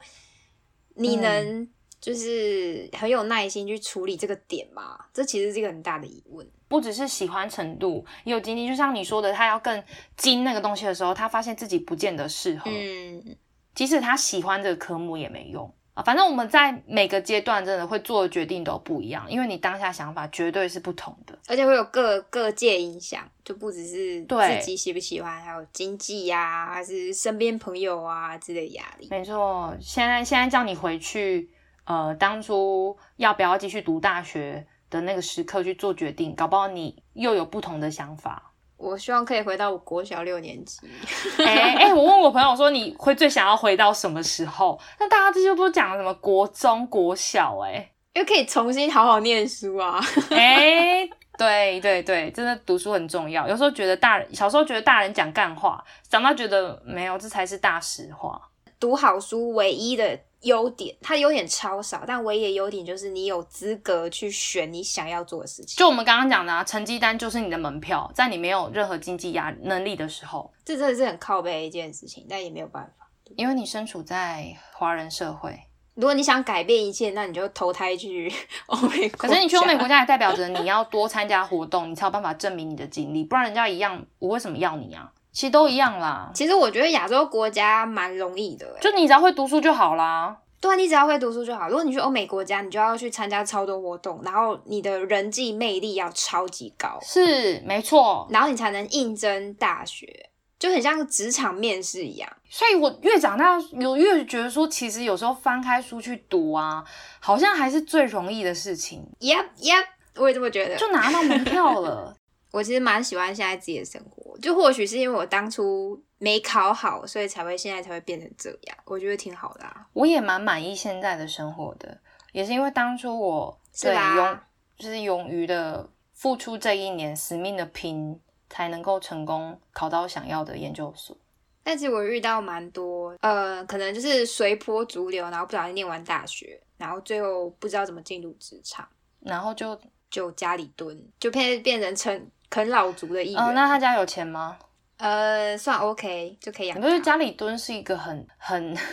你能就是很有耐心去处理这个点吗？这其实是一个很大的疑问。不只是喜欢程度，也有经历，就像你说的，他要更精那个东西的时候，他发现自己不见得适合。嗯，即使他喜欢这个科目也没用。反正我们在每个阶段真的会做的决定都不一样，因为你当下想法绝对是不同的，而且会有各各界影响，就不只是自己喜不喜欢，还有经济呀，还是身边朋友啊之类压力。没错，现在现在叫你回去，呃，当初要不要继续读大学的那个时刻去做决定，搞不好你又有不同的想法。我希望可以回到我国小六年级。哎哎，我问我朋友说，你会最想要回到什么时候？那大家这些都讲什么国中、国小？哎，因为可以重新好好念书啊。哎，对对对，真的读书很重要。有时候觉得大人小时候觉得大人讲干话，长大觉得没有，这才是大实话。读好书唯一的优点，它优点超少，但唯一的优点就是你有资格去选你想要做的事情。就我们刚刚讲的，啊，成绩单就是你的门票，在你没有任何经济压能力的时候，这真的是很靠背一件事情，但也没有办法，因为你身处在华人社会。如果你想改变一切，那你就投胎去 欧美。可是你去欧美国家，也代表着你要多参加活动，你才有办法证明你的经历，不然人家一样，我为什么要你啊？其实都一样啦。其实我觉得亚洲国家蛮容易的，就你只要会读书就好啦。对啊，你只要会读书就好。如果你去欧美国家，你就要去参加超多活动，然后你的人际魅力要超级高，是没错，然后你才能应征大学。就很像职场面试一样，所以我越长大，有越觉得说，其实有时候翻开书去读啊，好像还是最容易的事情。Yep, Yep，我也这么觉得。就拿到门票了。我其实蛮喜欢现在自己的生活，就或许是因为我当初没考好，所以才会现在才会变成这样。我觉得挺好的啊。我也蛮满意现在的生活的，也是因为当初我对勇就是勇于的付出这一年，死命的拼。才能够成功考到想要的研究所。但其实我遇到蛮多，呃，可能就是随波逐流，然后不小心念完大学，然后最后不知道怎么进入职场，然后就就家里蹲，就变变成啃啃老族的一员。那他家有钱吗？呃，算 OK 就可以养。我觉得家里蹲是一个很很。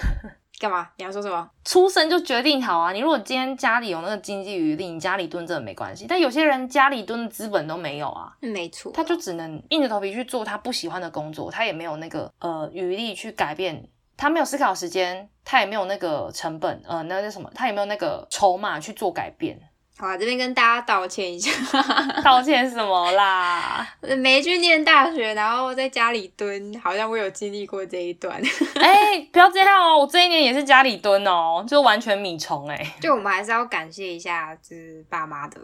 干嘛？你要说什么？出生就决定好啊！你如果今天家里有那个经济余力，你家里蹲真的没关系。但有些人家里蹲的资本都没有啊，没错，他就只能硬着头皮去做他不喜欢的工作，他也没有那个呃余力去改变，他没有思考时间，他也没有那个成本，呃，那叫什么？他也没有那个筹码去做改变。好，这边跟大家道歉一下，道歉什么啦？没去念大学，然后在家里蹲，好像我有经历过这一段。哎，不要这样哦，我这一年也是家里蹲哦，就完全米虫哎。就我们还是要感谢一下，就是爸妈的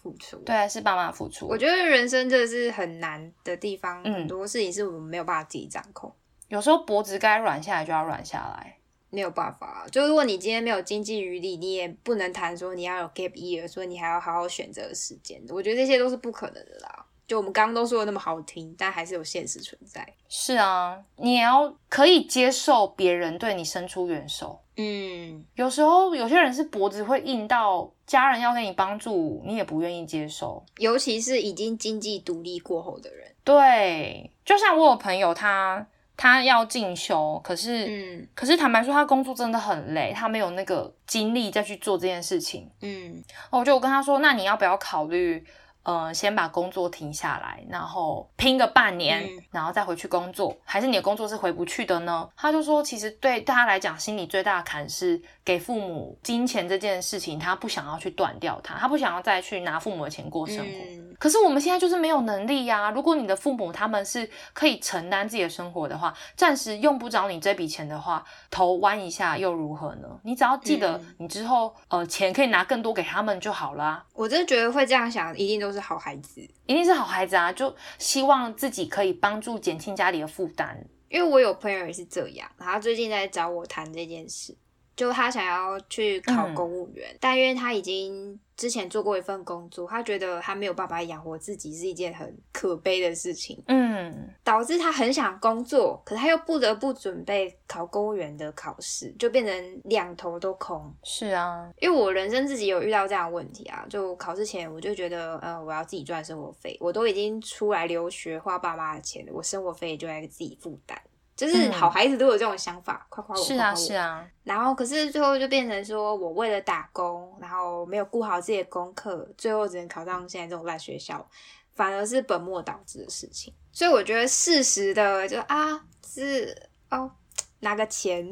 付出。对，是爸妈付出。我觉得人生真的是很难的地方，很多事情是我们没有办法自己掌控。有时候脖子该软下来就要软下来。没有办法，就如果你今天没有经济余力，你也不能谈说你要有 gap year，所以你还要好好选择时间。我觉得这些都是不可能的啦。就我们刚刚都说的那么好听，但还是有现实存在。是啊，你也要可以接受别人对你伸出援手。嗯，有时候有些人是脖子会硬到家人要给你帮助，你也不愿意接受。尤其是已经经济独立过后的人。对，就像我有朋友他。他要进修，可是，嗯，可是坦白说，他工作真的很累，他没有那个精力再去做这件事情。嗯，我就我跟他说，那你要不要考虑？呃，先把工作停下来，然后拼个半年，然后再回去工作，还是你的工作是回不去的呢？他就说，其实对大家来讲，心里最大的坎是给父母金钱这件事情，他不想要去断掉它，他不想要再去拿父母的钱过生活。可是我们现在就是没有能力呀。如果你的父母他们是可以承担自己的生活的话，暂时用不着你这笔钱的话，头弯一下又如何呢？你只要记得，你之后呃钱可以拿更多给他们就好啦。我真的觉得会这样想，一定都。是好孩子，一定是好孩子啊！就希望自己可以帮助减轻家里的负担。因为我有朋友也是这样，他最近在找我谈这件事。就他想要去考公务员，但因为他已经之前做过一份工作，他觉得他没有办法养活自己是一件很可悲的事情。嗯，导致他很想工作，可是他又不得不准备考公务员的考试，就变成两头都空。是啊，因为我人生自己有遇到这样的问题啊，就考试前我就觉得，呃，我要自己赚生活费，我都已经出来留学花爸妈的钱了，我生活费就该自己负担。就是好孩子都有这种想法，夸夸我，是啊是啊。然后可是最后就变成说我为了打工，然后没有顾好自己的功课，最后只能考上现在这种烂学校，反而是本末倒置的事情。所以我觉得事实的就啊是哦 拿个钱。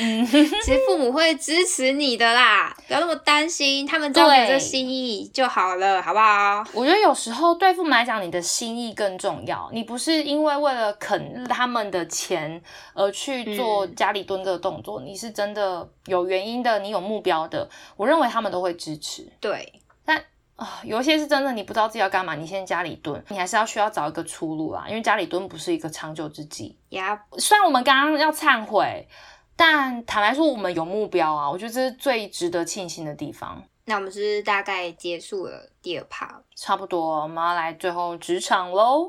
嗯，其实父母会支持你的啦，不要那么担心，他们知道你的心意就好了，好不好？我觉得有时候对父母来讲，你的心意更重要。你不是因为为了啃他们的钱而去做家里蹲个动作，你是真的有原因的，你有目标的，我认为他们都会支持。对，但啊，有一些是真的，你不知道自己要干嘛，你先家里蹲，你还是要需要找一个出路啊，因为家里蹲不是一个长久之计。呀，虽然我们刚刚要忏悔。但坦白说，我们有目标啊，我觉得这是最值得庆幸的地方。那我们是大概结束了第二趴，差不多，我们要来最后职场喽。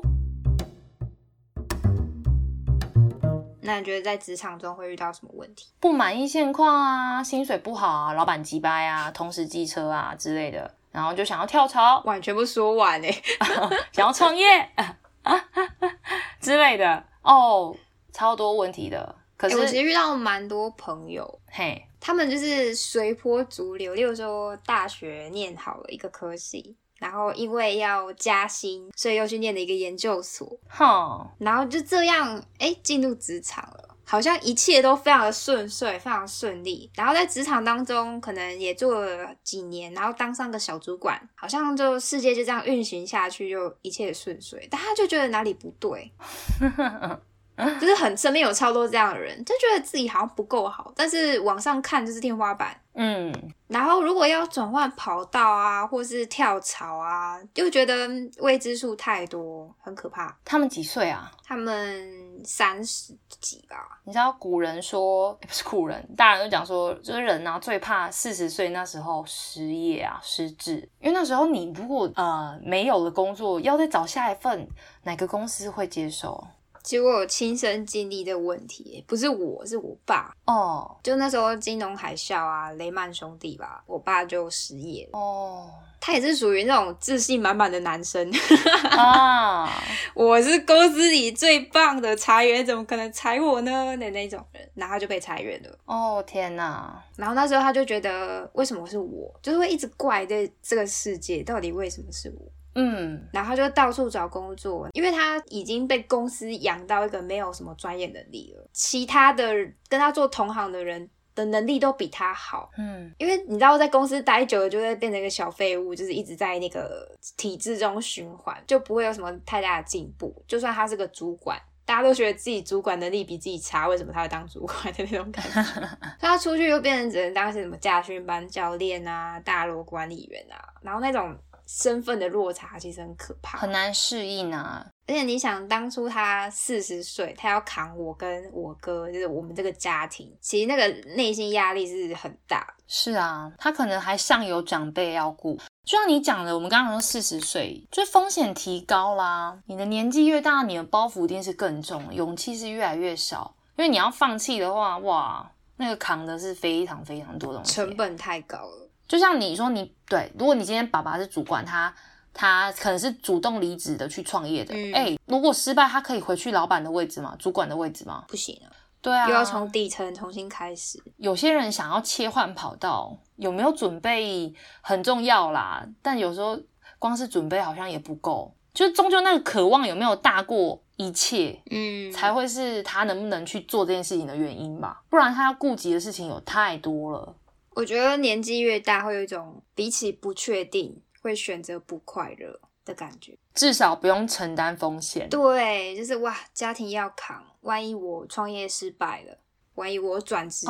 那你觉得在职场中会遇到什么问题？不满意现况啊，薪水不好啊，老板急掰啊，同时机车啊之类的，然后就想要跳槽，完全不说完哎，想要创业 之类的哦，超多问题的。可是我其实遇到蛮多朋友，嘿，他们就是随波逐流，例如说大学念好了一个科系。然后因为要加薪，所以又去念了一个研究所，哼，然后就这样，哎，进入职场了，好像一切都非常的顺遂，非常顺利。然后在职场当中，可能也做了几年，然后当上个小主管，好像就世界就这样运行下去，就一切顺遂。但他就觉得哪里不对。就是很身边有超多这样的人，就觉得自己好像不够好，但是往上看就是天花板。嗯，然后如果要转换跑道啊，或是跳槽啊，就觉得未知数太多，很可怕。他们几岁啊？他们三十几吧。你知道古人说，不是古人，大人都讲说，就是人呢最怕四十岁那时候失业啊、失智，因为那时候你如果呃没有了工作，要再找下一份，哪个公司会接受？其实我有亲身经历的问题，不是我是我爸哦。就那时候金融海啸啊，雷曼兄弟吧，我爸就失业了哦。他也是属于那种自信满满的男生啊。我是公司里最棒的裁员，怎么可能裁我呢？的那种人，然后就被裁员了。哦天哪！然后那时候他就觉得，为什么是我？就是会一直怪这这个世界，到底为什么是我？嗯，然后就到处找工作，因为他已经被公司养到一个没有什么专业能力了，其他的跟他做同行的人的能力都比他好。嗯，因为你知道，在公司待久了就会变成一个小废物，就是一直在那个体制中循环，就不会有什么太大的进步。就算他是个主管，大家都觉得自己主管能力比自己差，为什么他会当主管的 那种感觉？他出去又变成只能当些什么家训班教练啊、大楼管理员啊，然后那种。身份的落差其实很可怕，很难适应啊。而且你想，当初他四十岁，他要扛我跟我哥，就是我们这个家庭，其实那个内心压力是很大。是啊，他可能还上有长辈要顾。就像你讲的，我们刚刚说四十岁，就风险提高啦。你的年纪越大，你的包袱一定是更重，勇气是越来越少。因为你要放弃的话，哇，那个扛的是非常非常多东西，成本太高了。就像你说，你对，如果你今天爸爸是主管，他他可能是主动离职的去创业的，哎，如果失败，他可以回去老板的位置吗？主管的位置吗？不行啊，对啊，又要从底层重新开始。有些人想要切换跑道，有没有准备很重要啦，但有时候光是准备好像也不够，就是终究那个渴望有没有大过一切，嗯，才会是他能不能去做这件事情的原因吧。不然他要顾及的事情有太多了。我觉得年纪越大，会有一种比起不确定，会选择不快乐的感觉。至少不用承担风险。对，就是哇，家庭要扛，万一我创业失败了，万一我转职，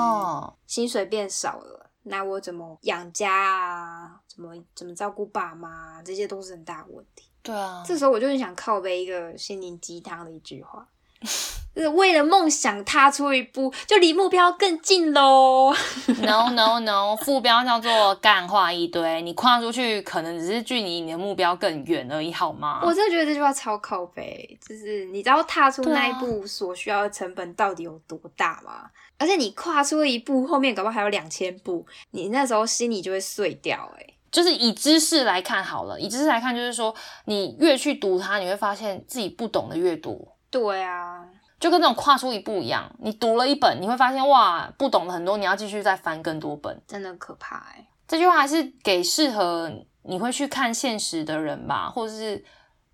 薪水变少了，那我怎么养家啊？怎么怎么照顾爸妈？这些都是很大问题。对啊，这时候我就很想靠背一个心灵鸡汤的一句话。是为了梦想踏出一步，就离目标更近喽。No No No，副标叫做干话一堆，你跨出去可能只是距离你的目标更远而已，好吗？我真的觉得这句话超靠背，就是你知道踏出那一步所需要的成本到底有多大吗？而且你跨出一步，后面搞不好还有两千步，你那时候心里就会碎掉。哎，就是以知识来看好了，以知识来看，就是说你越去读它，你会发现自己不懂的越多。对啊，就跟那种跨出一步一样，你读了一本，你会发现哇，不懂了很多，你要继续再翻更多本，真的可怕哎。这句话还是给适合你会去看现实的人吧，或者是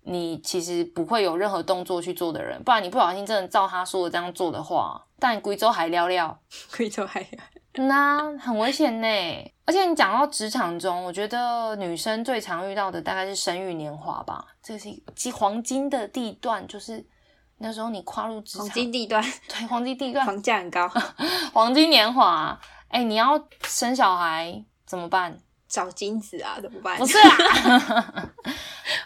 你其实不会有任何动作去做的人，不然你不小心真的照他说的这样做的话，但贵州还聊聊，贵州还聊，那很危险呢。而且你讲到职场中，我觉得女生最常遇到的大概是生育年华吧，这是一黄金的地段，就是。那时候你跨入职场，黄金地段，对，黄金地段，房价很高，黄金年华。哎，你要生小孩怎么办？找金子啊，怎么办？不是啊，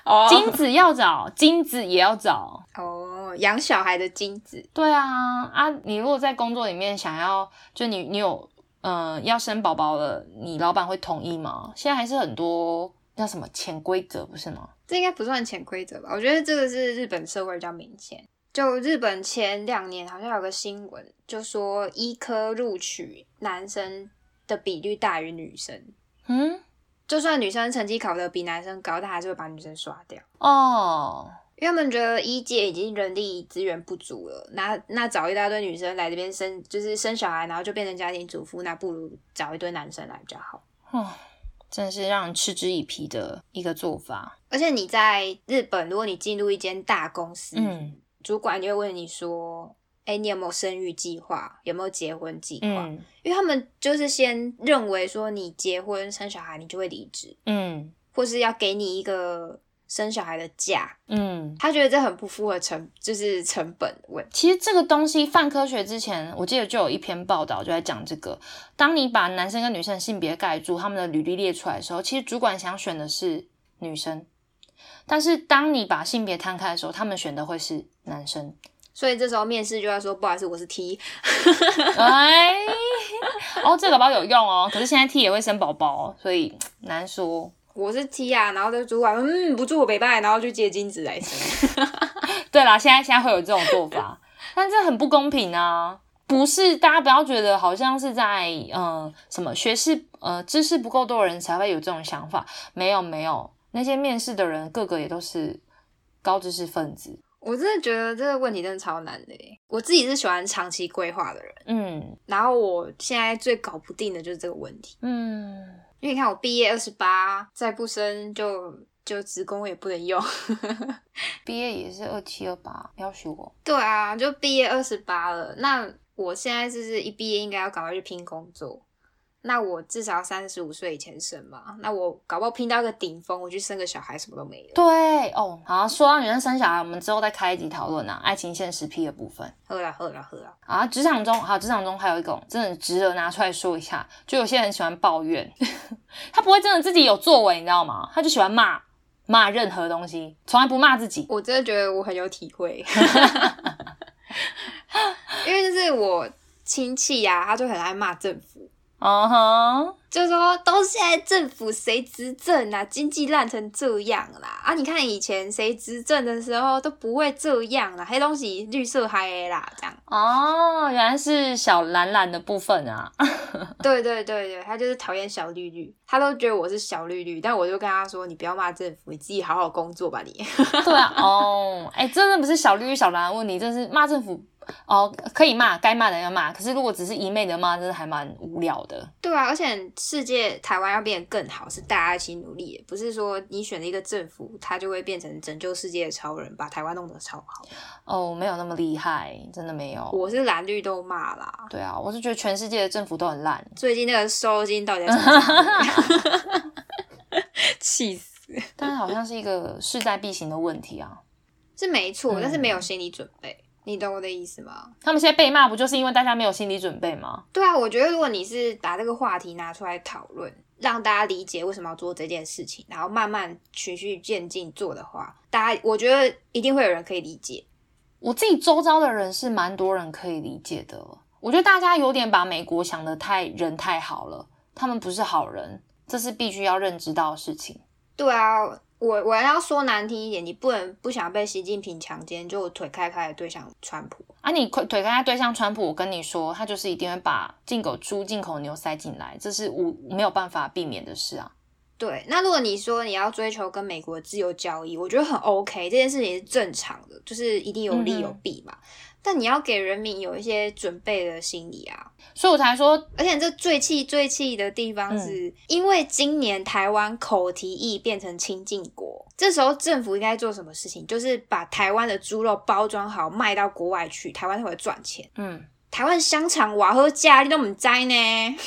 哦，金子要找，金子也要找。哦，养小孩的金子。对啊，啊，你如果在工作里面想要，就你你有，嗯，要生宝宝了，你老板会同意吗？现在还是很多叫什么潜规则，不是吗？这应该不算潜规则吧？我觉得这个是日本社会比较明显。就日本前两年好像有个新闻，就说医科录取男生的比率大于女生。嗯，就算女生成绩考得比男生高，但还是会把女生刷掉。哦，因为他们觉得医界已经人力资源不足了，那那找一大堆女生来这边生，就是生小孩，然后就变成家庭主妇，那不如找一堆男生来比较好。哦，真是让人嗤之以鼻的一个做法。而且你在日本，如果你进入一间大公司，嗯。主管就会问你说：“哎，你有没有生育计划？有没有结婚计划？”因为他们就是先认为说你结婚生小孩，你就会离职，嗯，或是要给你一个生小孩的假，嗯，他觉得这很不符合成就是成本问。其实这个东西泛科学之前，我记得就有一篇报道就在讲这个：当你把男生跟女生性别盖住，他们的履历列出来的时候，其实主管想选的是女生。但是当你把性别摊开的时候，他们选的会是男生，所以这时候面试就要说不好意思，我是 T。哎，哦，这个包有用哦。可是现在 T 也会生宝宝，所以难说。我是 T 啊，然后这主管嗯不住我北拜，然后去接精子来生。对啦，现在现在会有这种做法，但这很不公平啊！不是大家不要觉得好像是在嗯什么学识呃知识不够多的人才会有这种想法，没有没有。那些面试的人，个个也都是高知识分子。我真的觉得这个问题真的超难的。我自己是喜欢长期规划的人，嗯，然后我现在最搞不定的就是这个问题，嗯，因为你看我毕业二十八，再不生就就职工也不能用，毕业也是二七二八，要学我。对啊，就毕业二十八了，那我现在就是一毕业应该要赶快去拼工作。那我至少要三十五岁以前生嘛？那我搞不好拼到一个顶峰，我去生个小孩，什么都没有。对哦，好，说到女生生小孩，我们之后再开一集讨论啊，爱情现实批的部分。喝啦喝啦喝啦。啊，职场中，好，职场中还有一种真的值得拿出来说一下，就有些人喜欢抱怨，他不会真的自己有作为，你知道吗？他就喜欢骂骂任何东西，从来不骂自己。我真的觉得我很有体会，因为就是我亲戚呀，他就很爱骂政府。哦哼，就说都现在政府谁执政啊？经济烂成这样啦！啊，你看以前谁执政的时候都不会这样啦，黑东西绿色嗨啦，这样。哦，原来是小蓝蓝的部分啊。对对对对，他就是讨厌小绿绿，他都觉得我是小绿绿，但我就跟他说：“你不要骂政府，你自己好好工作吧，你。”对啊，哦，哎，真的不是小绿绿小蓝的问题，这是骂政府。哦，可以骂，该骂的要骂。可是如果只是一昧的骂，真的还蛮无聊的。对啊，而且世界台湾要变得更好，是大家一起努力，不是说你选了一个政府，他就会变成拯救世界的超人，把台湾弄得超好。哦，没有那么厉害，真的没有。我是蓝绿都骂啦。对啊，我是觉得全世界的政府都很烂。最近那个收金到底在什么？气死！但是好像是一个势在必行的问题啊。是没错，但是没有心理准备。你懂我的意思吗？他们现在被骂，不就是因为大家没有心理准备吗？对啊，我觉得如果你是把这个话题拿出来讨论，让大家理解为什么要做这件事情，然后慢慢循序渐进做的话，大家我觉得一定会有人可以理解。我自己周遭的人是蛮多人可以理解的。我觉得大家有点把美国想的太人太好了，他们不是好人，这是必须要认知到的事情。对啊。我我要说难听一点，你不能不想被习近平强奸，就腿开开的对象川普啊！你腿腿开开对象川普，我跟你说，他就是一定会把进口猪、进口牛塞进来，这是无没有办法避免的事啊。对，那如果你说你要追求跟美国自由交易，我觉得很 OK，这件事情是正常的，就是一定有利有弊嘛。但你要给人民有一些准备的心理啊，所以我才说，而且这最气最气的地方是，因为今年台湾口蹄疫变成清净国，这时候政府应该做什么事情？就是把台湾的猪肉包装好卖到国外去，台湾才会赚钱。嗯，台湾香肠瓦喝价你都唔摘呢。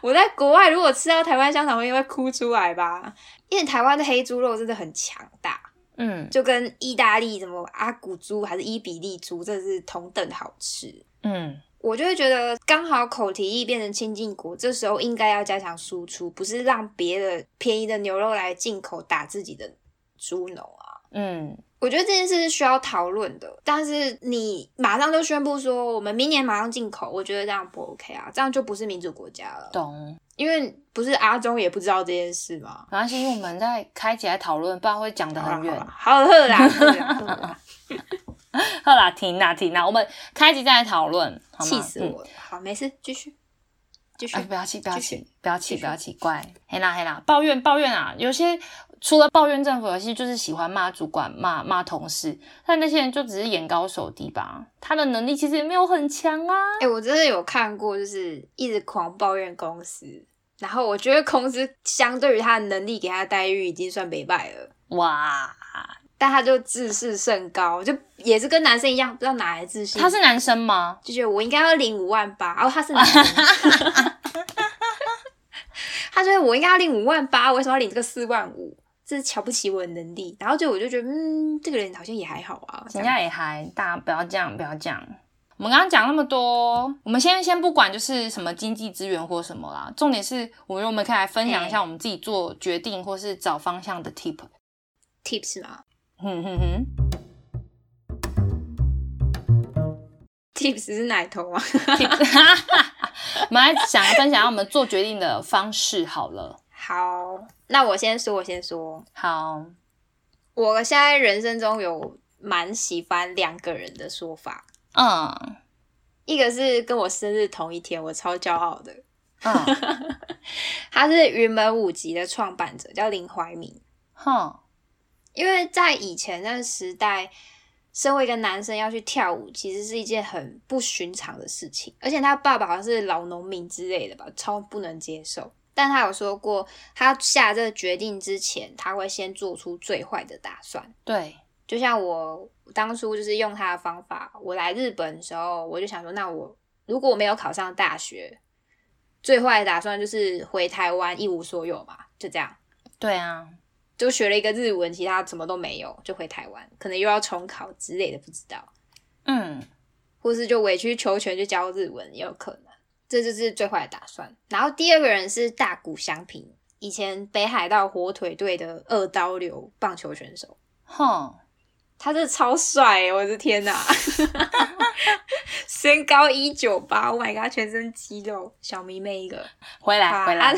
我在国外如果吃到台湾香肠，我应该会哭出来吧？因为台湾的黑猪肉真的很强大。嗯，就跟意大利什么阿古猪还是伊比利猪，这是同等好吃。嗯，我就会觉得刚好口蹄疫变成清净国，这时候应该要加强输出，不是让别的便宜的牛肉来进口打自己的猪农啊。嗯。我觉得这件事是需要讨论的，但是你马上就宣布说我们明年马上进口，我觉得这样不 OK 啊，这样就不是民主国家了。懂？因为不是阿中也不知道这件事吗？没关系，因为我们在开起来讨论，不然会讲得很远。好了 啦，好啦，停啦，停啦，我们开集再来讨论。气死我了！好，没事，继续，继续，不要气，不要气，不要气，不要气，怪，黑啦黑啦，抱怨抱怨啊，有些。除了抱怨政府，其实就是喜欢骂主管、骂骂同事，但那些人就只是眼高手低吧。他的能力其实也没有很强啊。哎，我真的有看过，就是一直狂抱怨公司，然后我觉得公司相对于他的能力给他待遇已经算没败了。哇！但他就自视甚高，就也是跟男生一样，不知道哪来自信。他是男生吗？就觉得我应该要领五万八，哦，他是男生。他觉得我应该要领五万八，为什么要领这个四万五？这是瞧不起我的能力，然后就我就觉得，嗯，这个人好像也还好啊，人家也还，大家不要这样，不要这样。我们刚刚讲那么多，我们先先不管就是什么经济资源或什么啦，重点是，我们我们可以来分享一下我们自己做决定或是找方向的 tip，tips 吗？嗯哼哼，tips 是奶头啊？我们来想分享一下我们做决定的方式好了。好，那我先说，我先说。好，我现在人生中有蛮喜欢两个人的说法。嗯，一个是跟我生日同一天，我超骄傲的。嗯，他是云门舞集的创办者，叫林怀民。哼，因为在以前那个时代，身为一个男生要去跳舞，其实是一件很不寻常的事情。而且他爸爸好像是老农民之类的吧，超不能接受。但他有说过，他下这个决定之前，他会先做出最坏的打算。对，就像我当初就是用他的方法，我来日本的时候，我就想说，那我如果我没有考上大学，最坏的打算就是回台湾一无所有嘛，就这样。对啊，就学了一个日文，其他什么都没有，就回台湾，可能又要重考之类的，不知道。嗯，或是就委曲求全去教日文，也有可能。这就是最坏的打算。然后第二个人是大谷翔平，以前北海道火腿队的二刀流棒球选手。哼，他真的超帅！我的天哪，身高一九八，Oh my god，全身肌肉，小迷妹一个。回来，回来。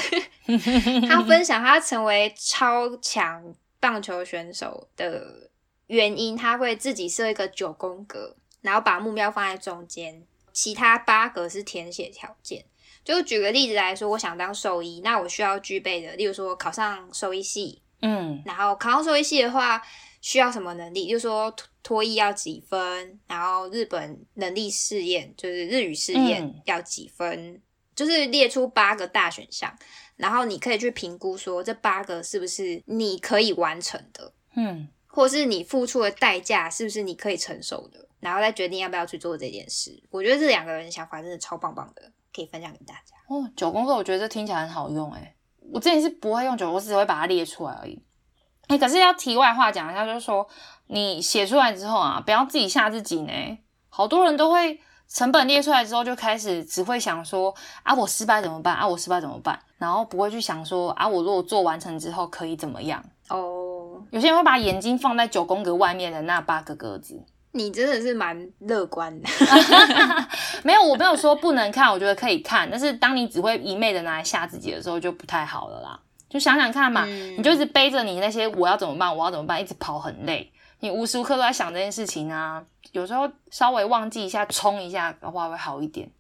他分享他成为超强棒球选手的原因，他会自己设一个九宫格，然后把目标放在中间。其他八个是填写条件，就举个例子来说，我想当兽医，那我需要具备的，例如说考上兽医系，嗯，然后考上兽医系的话，需要什么能力？就是说脱衣要几分，然后日本能力试验就是日语试验要几分，就是列出八个大选项，然后你可以去评估说这八个是不是你可以完成的，嗯，或是你付出的代价是不是你可以承受的。然后再决定要不要去做这件事。我觉得这两个人想法真的超棒棒的，可以分享给大家。哦，九宫格，我觉得这听起来很好用诶。我之前是不会用九，宫只会把它列出来而已。哎，可是要题外话讲一下，就是说你写出来之后啊，不要自己吓自己呢。好多人都会成本列出来之后，就开始只会想说啊，我失败怎么办？啊，我失败怎么办？然后不会去想说啊，我如果做完成之后可以怎么样？哦，有些人会把眼睛放在九宫格外面的那八个格子。你真的是蛮乐观的，没有，我没有说不能看，我觉得可以看，但是当你只会一昧的拿来吓自己的时候，就不太好了啦。就想想看嘛，你就一直背着你那些我要怎么办，我要怎么办，一直跑很累，你无时无刻都在想这件事情啊。有时候稍微忘记一下，冲一下的话会好一点。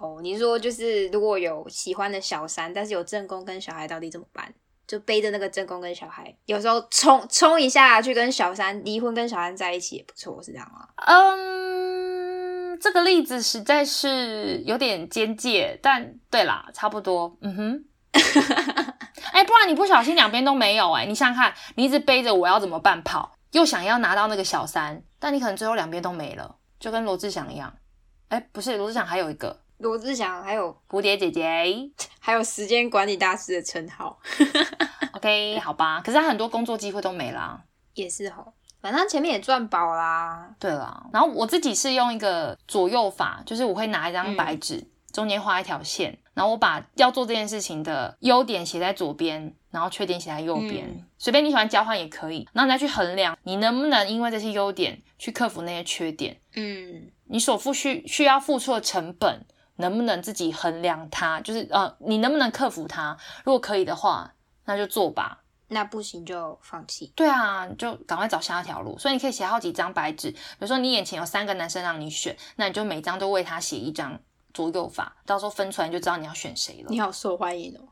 哦，你说就是如果有喜欢的小三，但是有正宫跟小孩，到底怎么办？就背着那个正宫跟小孩，有时候冲冲一下去跟小三离婚，跟小三在一起也不错，是这样吗？嗯，这个例子实在是有点间界，但对啦，差不多。嗯哼，哎，不然你不小心两边都没有哎，你想想看，你一直背着我要怎么办跑，又想要拿到那个小三，但你可能最后两边都没了，就跟罗志祥一样。哎，不是，罗志祥还有一个。罗志祥还有蝴蝶姐姐，还有时间管理大师的称号。OK，好吧，可是他很多工作机会都没啦。也是哈，反正前面也赚饱啦。对啦，然后我自己是用一个左右法，就是我会拿一张白纸，中间画一条线，然后我把要做这件事情的优点写在左边，然后缺点写在右边，随便你喜欢交换也可以，然后你再去衡量你能不能因为这些优点去克服那些缺点。嗯，你所付需需要付出的成本能不能自己衡量它？就是呃，你能不能克服它？如果可以的话，那就做吧。那不行就放弃。对啊，就赶快找下一条路。所以你可以写好几张白纸，比如说你眼前有三个男生让你选，那你就每张都为他写一张左右法，到时候分出来就知道你要选谁了。你好受欢迎哦。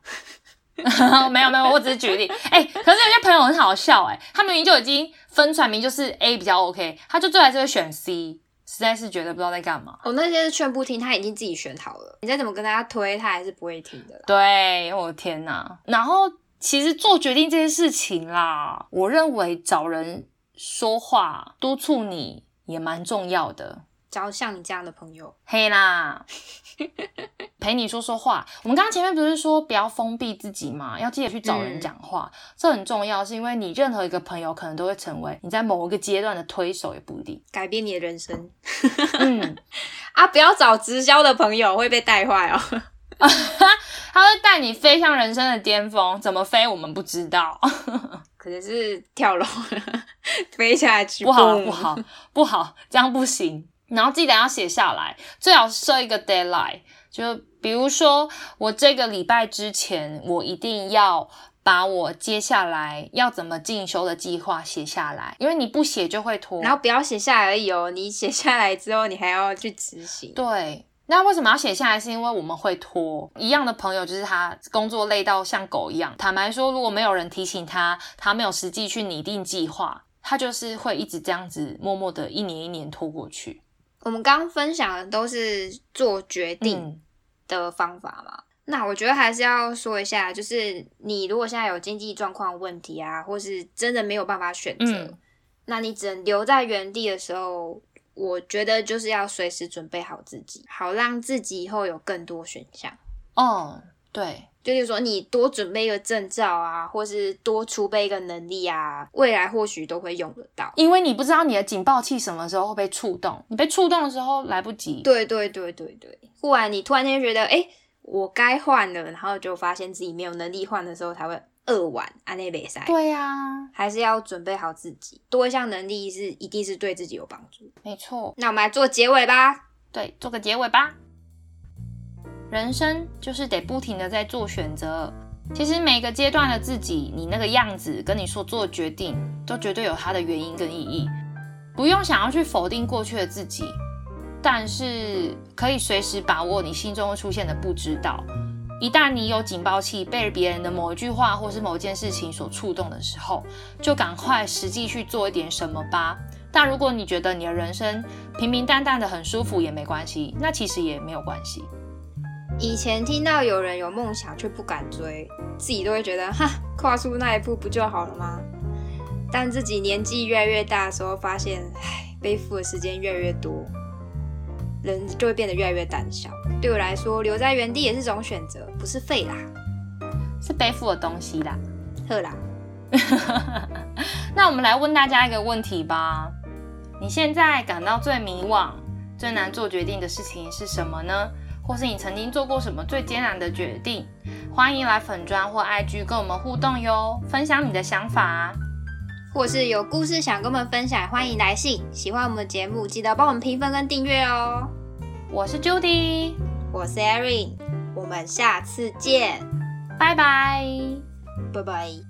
没有没有，我只是举例。哎，可是有些朋友很好笑，哎，他明明就已经分出来，明就是 A 比较 OK，他就最后还是会选 C，实在是觉得不知道在干嘛。我那些是劝不听，他已经自己选好了，你再怎么跟他推，他还是不会听的。对，我的天哪！然后其实做决定这件事情啦，我认为找人说话督促你也蛮重要的。找像你这样的朋友，嘿啦，陪你说说话。我们刚刚前面不是说不要封闭自己吗？要记得去找人讲话，这很重要。是因为你任何一个朋友可能都会成为你在某一个阶段的推手，也不一定改变你的人生。嗯 啊，不要找直销的朋友会被带坏哦。他会带你飞向人生的巅峰，怎么飞我们不知道，可能是跳楼飞下去，不好不好不好，这样不行。然后记得要写下来，最好设一个 deadline，就比如说我这个礼拜之前，我一定要把我接下来要怎么进修的计划写下来，因为你不写就会拖。然后不要写下来而已哦，你写下来之后，你还要去执行。对，那为什么要写下来？是因为我们会拖。一样的朋友就是他工作累到像狗一样。坦白说，如果没有人提醒他，他没有实际去拟定计划，他就是会一直这样子默默的一年一年拖过去。我们刚刚分享的都是做决定的方法嘛？那我觉得还是要说一下，就是你如果现在有经济状况问题啊，或是真的没有办法选择，那你只能留在原地的时候，我觉得就是要随时准备好自己，好让自己以后有更多选项。哦，对。就是说，你多准备一个证照啊，或是多储备一个能力啊，未来或许都会用得到。因为你不知道你的警报器什么时候会被触动，你被触动的时候来不及。对对对对对，忽然你突然间觉得，哎，我该换了，然后就发现自己没有能力换的时候，才会扼腕啊那比赛。对呀，还是要准备好自己，多一项能力是一定是对自己有帮助。没错，那我们来做结尾吧。对，做个结尾吧。人生就是得不停的在做选择。其实每个阶段的自己，你那个样子跟你所做决定，都绝对有它的原因跟意义。不用想要去否定过去的自己，但是可以随时把握你心中会出现的不知道。一旦你有警报器被别人的某一句话或是某件事情所触动的时候，就赶快实际去做一点什么吧。但如果你觉得你的人生平平淡淡的很舒服也没关系，那其实也没有关系。以前听到有人有梦想却不敢追，自己都会觉得哈，跨出那一步不就好了吗？但自己年纪越来越大的时候，发现唉，背负的时间越来越多，人就会变得越来越胆小。对我来说，留在原地也是种选择，不是废啦，是背负的东西啦，呵啦。那我们来问大家一个问题吧：你现在感到最迷惘、最难做决定的事情是什么呢？或是你曾经做过什么最艰难的决定？欢迎来粉砖或 IG 跟我们互动哟，分享你的想法。或是有故事想跟我们分享，欢迎来信。喜欢我们的节目，记得帮我们评分跟订阅哦。我是 Judy，我是 Erin，我们下次见，拜拜，拜拜。